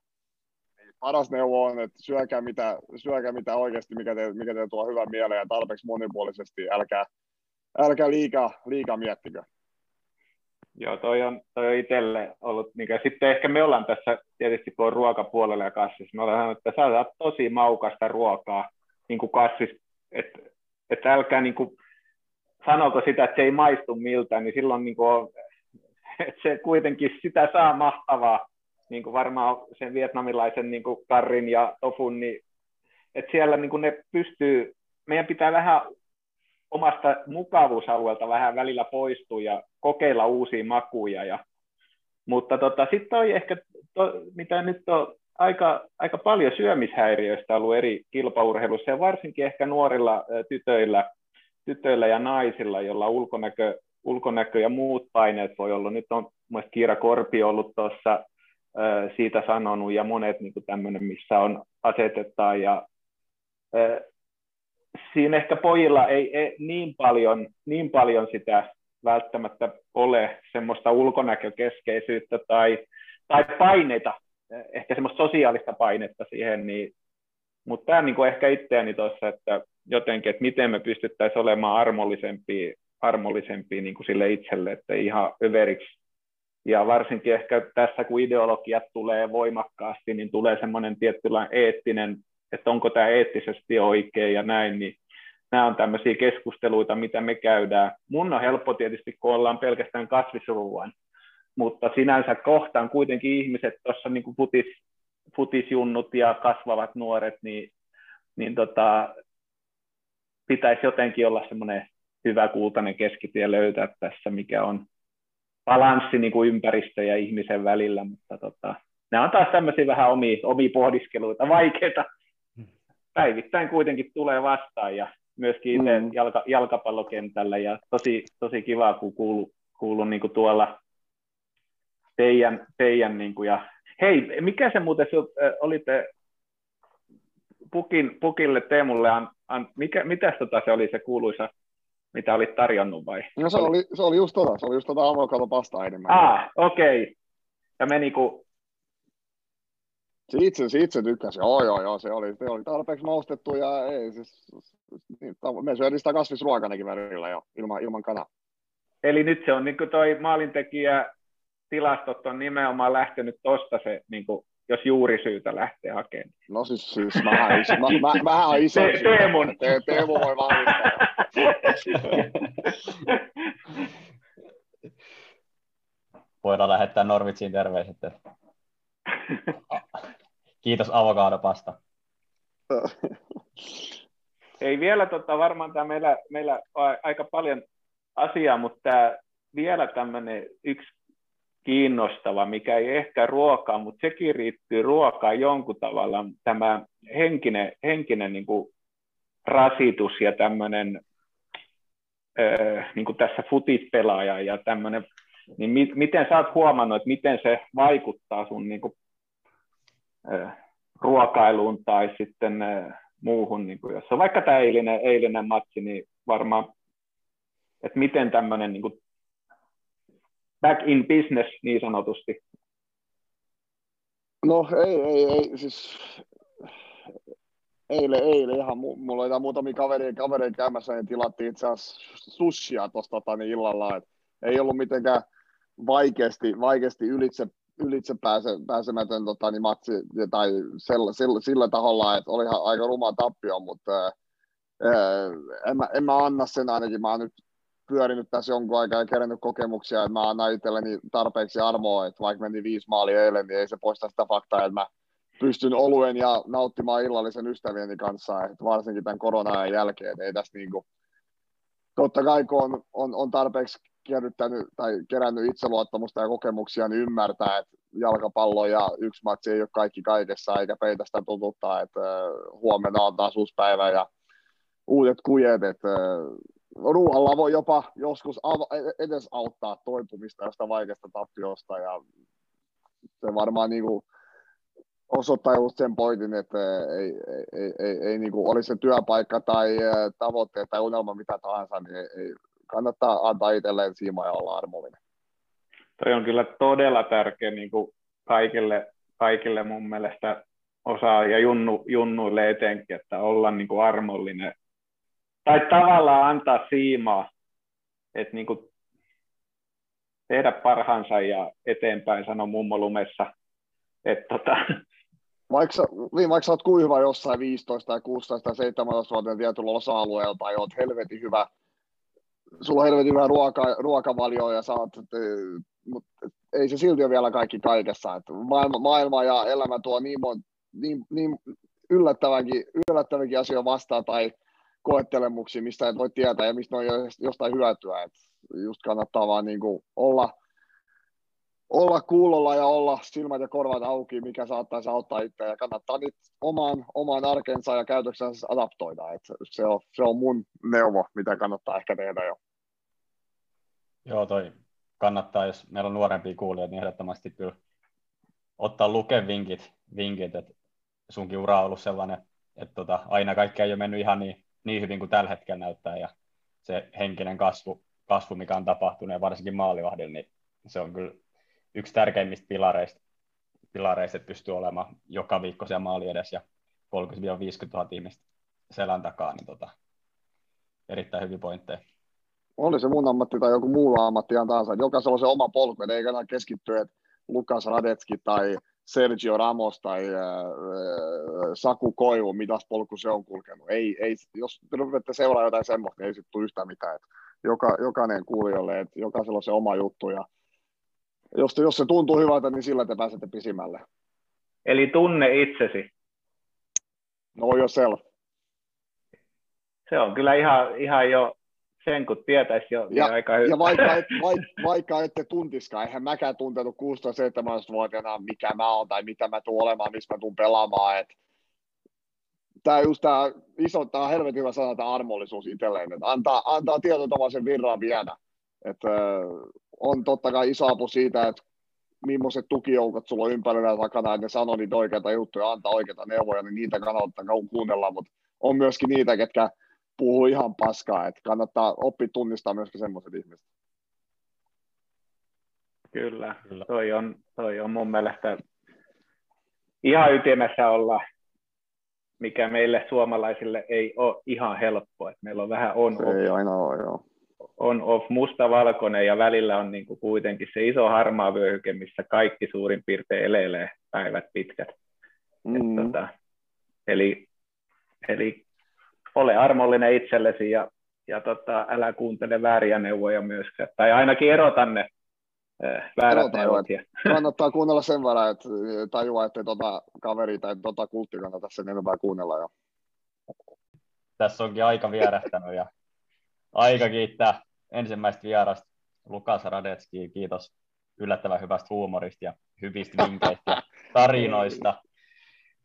paras neuvo on, että syökää mitä, syökää mitä oikeasti, mikä te, mikä te tuo hyvän mieleen ja tarpeeksi monipuolisesti. Älkää, älkää liikaa, liikaa miettikö. Joo, toi on, toi on itselle ollut, niin sitten ehkä me ollaan tässä tietysti on ruokapuolella ja kassissa, me ollaan että saat tosi maukasta ruokaa niin kuin kassis, että et älkää niin kuin, sanoko sitä, että se ei maistu miltään, niin silloin niin kuin että se kuitenkin sitä saa mahtavaa, niin kuin varmaan sen vietnamilaisen niin kuin karrin ja tofun, niin että siellä niin kuin ne pystyy, meidän pitää vähän omasta mukavuusalueelta vähän välillä poistua ja kokeilla uusia makuja. Ja, mutta tota, sitten toi ehkä, to, mitä nyt on aika, aika paljon syömishäiriöistä ollut eri kilpaurheilussa ja varsinkin ehkä nuorilla tytöillä, tytöillä ja naisilla, joilla ulkonäkö, ulkonäkö ja muut paineet voi olla. Nyt on mielestäni Kiira Korpi ollut tuossa siitä sanonut ja monet niin tämmöinen, missä on asetetaan ja siinä ehkä pojilla ei, ei niin, paljon, niin paljon sitä välttämättä ole semmoista ulkonäkökeskeisyyttä tai, tai paineita, ehkä semmoista sosiaalista painetta siihen, niin, mutta tämä niin ehkä itseäni tuossa, että jotenkin, että miten me pystyttäisiin olemaan armollisempia, armollisempia niin kuin sille itselle, että ihan överiksi. Ja varsinkin ehkä tässä, kun ideologiat tulee voimakkaasti, niin tulee semmoinen tietynlainen eettinen että onko tämä eettisesti oikein ja näin, niin nämä on tämmöisiä keskusteluita, mitä me käydään. Mun on helppo tietysti, kun ollaan pelkästään kasvisruuan, mutta sinänsä kohtaan kuitenkin ihmiset tuossa niin kuin futis, futisjunnut ja kasvavat nuoret, niin, niin tota, pitäisi jotenkin olla semmoinen hyvä kultainen keskitie löytää tässä, mikä on balanssi niin kuin ympäristö ja ihmisen välillä, mutta tota, nämä on taas tämmöisiä vähän omia, omia pohdiskeluita, vaikeita, päivittäin kuitenkin tulee vastaan ja myöskin itse mm. jalka, jalkapallokentällä ja tosi, tosi kiva, kun kuulu, kuulu niin kuin tuolla teidän, teidän niin kuin, ja hei, mikä se muuten äh, olitte Pukin, Pukille Teemulle, an, mikä, mitäs tota se oli se kuuluisa, mitä olit tarjonnut vai? No se oli, se oli just tota, se oli just tota avokado enemmän. Ah, okei. Okay. Ja meni niinku itse, itse tykkäsin, joo joo joo, se oli, se oli tarpeeksi maustettu ja ei siis, niin, me syödään sitä kasvisruokanakin välillä jo, ilman, ilman kanaa. Eli nyt se on niin kuin toi maalintekijä tilastot on nimenomaan lähtenyt tosta se, niin kuin, jos juurisyytä lähtee hakemaan. No siis, siis vähän, iso, mä, mä, vähän iso. Te, Teemun. Te, Teemu voi vahvistaa. Voidaan lähettää Norvitsiin terveiset. Kiitos avokadopasta. Ei vielä tota, varmaan tämä meillä, meillä on aika paljon asiaa, mutta tämä vielä tämmöinen yksi kiinnostava, mikä ei ehkä ruokaa, mutta sekin riittyy ruokaan jonkun tavalla, tämä henkinen, henkinen niin kuin rasitus ja tämmöinen niin kuin tässä futispelaaja ja tämmöinen, niin mi- miten sä oot huomannut, että miten se vaikuttaa sun niin kuin ruokailuun tai sitten muuhun, niin kuin jos on vaikka tämä eilinen, eilinen matsi, niin varmaan, että miten tämmöinen niin kuin back in business niin sanotusti. No ei, ei, ei, siis eilen, eilen ihan, mulla oli muutamia kavereita, kavereita käymässä, niin tilattiin itse asiassa sushia tuossa tota, niin illalla, et ei ollut mitenkään vaikeasti, vaikeasti ylitse, ylitse pääse, pääsemätön tota, niin matsi, tai sillä, sillä, sillä taholla, että oli aika ruma tappio, mutta ää, en, mä, en mä anna sen ainakin, mä oon nyt pyörinyt tässä jonkun aikaa ja kerännyt kokemuksia, että mä annan itselleni tarpeeksi armoa, että vaikka meni viisi maalia eilen, niin ei se poista sitä faktaa, että mä pystyn oluen ja nauttimaan illallisen ystävieni kanssa, että varsinkin tämän korona jälkeen, ei tässä niinku, totta kai kun on, on, on tarpeeksi kerryttänyt tai kerännyt itseluottamusta ja kokemuksia, niin ymmärtää, että jalkapallo ja yksi matsi ei ole kaikki kaikessa, eikä peitä sitä tututtaa, että huomenna on taas uusi päivä ja uudet kujet, että ruoalla voi jopa joskus edes auttaa toipumista josta vaikeasta tappiosta ja se varmaan niin kuin osoittaa just sen pointin, että ei, ei, ei, ei, ei niin kuin olisi se työpaikka tai tavoitteet tai unelma mitä tahansa, niin ei, ei kannattaa antaa itselleen siima ja olla armollinen. Toi on kyllä todella tärkeä niin kuin kaikille, kaikille mun mielestä osaa ja junnu, junnuille etenkin, että olla niin kuin armollinen tai tavallaan antaa siimaa, että niin kuin tehdä parhaansa ja eteenpäin, sano mummo lumessa. Että tota... Vaikka, niin, vaikka sä oot kuiva jossain 15 tai 16 tai 17 vuotta tietyllä osa-alueella tai oot helvetin hyvä, sulla on helvetin hyvä ruoka, ruokavalio ja sä oot, mutta ei se silti ole vielä kaikki kaikessa. Että maailma, maailma ja elämä tuo niin, niin, niin yllättävänkin, yllättävänkin asioita vastaan tai koettelemuksia, mistä et voi tietää ja mistä on jostain hyötyä. Et just kannattaa vaan niin kuin olla, olla kuulolla ja olla silmät ja korvat auki, mikä saattaisi auttaa itseä ja kannattaa nyt omaan, omaan arkensa ja käytöksensä adaptoida. Et se, on, se on mun neuvo, mitä kannattaa ehkä tehdä jo. Joo, toi kannattaa, jos meillä on nuorempia kuulijoita, niin ehdottomasti kyllä ottaa luke vinkit, vinkit että sunkin ura on ollut sellainen, että tota, aina kaikki ei ole mennyt ihan niin niin hyvin kuin tällä hetkellä näyttää ja se henkinen kasvu, kasvu mikä on tapahtunut ja varsinkin maalivahdilla, niin se on kyllä yksi tärkeimmistä pilareista, pilareista että pystyy olemaan joka viikko siellä maali edes ja 30-50 000 ihmistä selän takaa, niin tota, erittäin hyviä pointteja. Oli se mun ammatti tai joku muu ammatti ihan tahansa. Jokaisella on se oma polku, ei kannata keskittyä, että Lukas Radetski tai Sergio Ramos tai äh, Saku Koivu, mitäs polku se on kulkenut. Ei, ei, jos te rupeatte seuraa jotain semmoista, niin ei sitten tule yhtään mitään. Et joka, jokainen kuulijoille, että jokaisella on se oma juttu ja jos, jos se tuntuu hyvältä, niin sillä te pääsette pisimmälle. Eli tunne itsesi. No yourself. Se on kyllä ihan, ihan jo sen kun tietäisi jo ja, niin aika hyvin. Ja vaikka, et, vaikka, vaikka ette tuntiskaan, eihän mäkään tuntenut 16-17-vuotiaana, mikä mä oon tai mitä mä tuun olemaan, missä mä tuun pelaamaan. Et, tämä just tämä iso, tämä helvetin hyvä sana, tämä armollisuus itselleen, että antaa, antaa sen virran viedä. että on totta kai iso apu siitä, että millaiset tukijoukot sulla on ympärillä takana, että ne sanoo niitä oikeita juttuja, antaa oikeita neuvoja, niin niitä kannattaa kuunnella, mutta on myöskin niitä, ketkä puhuu ihan paskaa, että kannattaa oppia tunnistaa myöskin semmoiset ihmiset. Kyllä, Kyllä. Toi, on, toi on mun mielestä ihan ytimessä olla, mikä meille suomalaisille ei ole ihan helppo. Et meillä on vähän on off, ei aina ole, joo. on off musta-valkoinen ja välillä on niinku kuitenkin se iso harmaa vyöhyke, missä kaikki suurin piirtein eleilee päivät pitkät. Mm. Et tota, eli, eli ole armollinen itsellesi ja, ja tota, älä kuuntele vääriä neuvoja myöskään. Tai ainakin erota ne äh, väärät Erota, neuvot. Ja... Kannattaa kuunnella sen verran, että tajua, että tota kaveri tai tota kultti kannata sen enempää kuunnella. Ja... Tässä onkin aika vierähtänyt ja aika kiittää ensimmäistä vierasta Lukas Radetski. Kiitos yllättävän hyvästä huumorista ja hyvistä vinkkeistä ja tarinoista.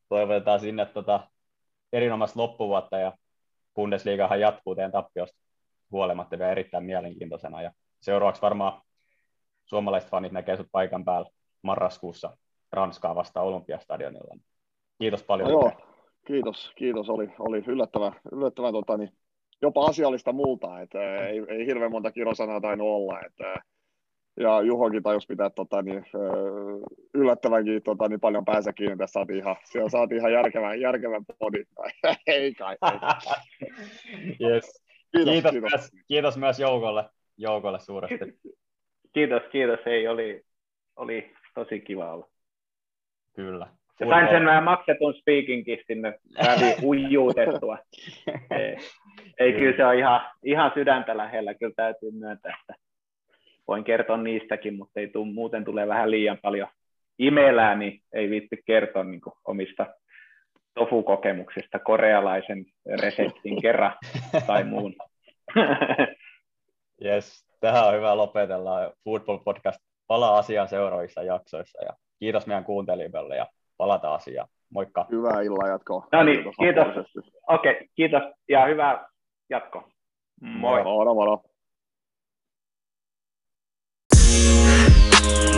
Toivotetaan sinne tota erinomaista loppuvuotta ja Bundesligahan jatkuu teidän tappiosta huolimatta vielä erittäin mielenkiintoisena. Ja seuraavaksi varmaan suomalaiset fanit näkee sut paikan päällä marraskuussa Ranskaa vastaan Olympiastadionilla. Kiitos paljon. No joo, kiitos, kiitos. Oli, oli yllättävän, yllättävän tota, niin, jopa asiallista multa, että ei, ei hirveän monta kirosanaa tainnut olla. Että, ja Juhokin tajus pitää tota, niin, yllättävänkin tota, niin paljon päänsä kiinni. Tässä saatiin ihan, siellä saatiin ihan järkevän, järkevän podi. ei kai. Ei. yes. Kiitos, kiitos, kiitos. Myös, kiitos myös joukolle, joukolle suuresti. Kiitos, kiitos. Ei, oli, oli tosi kiva olla. Kyllä. Ja sain sen vähän maksetun speakingin sinne väliin ujuutettua. ei, ei kyllä se on ihan, ihan sydäntä lähellä, kyllä täytyy myöntää, että voin kertoa niistäkin, mutta ei tuu, muuten tulee vähän liian paljon imelää, niin ei viitti kertoa niin omista tofu-kokemuksista korealaisen reseptin kerran tai muun. yes, tähän on hyvä lopetella. Football Podcast palaa asiaan seuraavissa jaksoissa ja kiitos meidän kuuntelijoille ja palataan asiaan. Moikka. Hyvää illan jatkoa. No niin, kiitos. Okei, okay, kiitos ja hyvää jatkoa. Moi. Moro, moro. Thank you.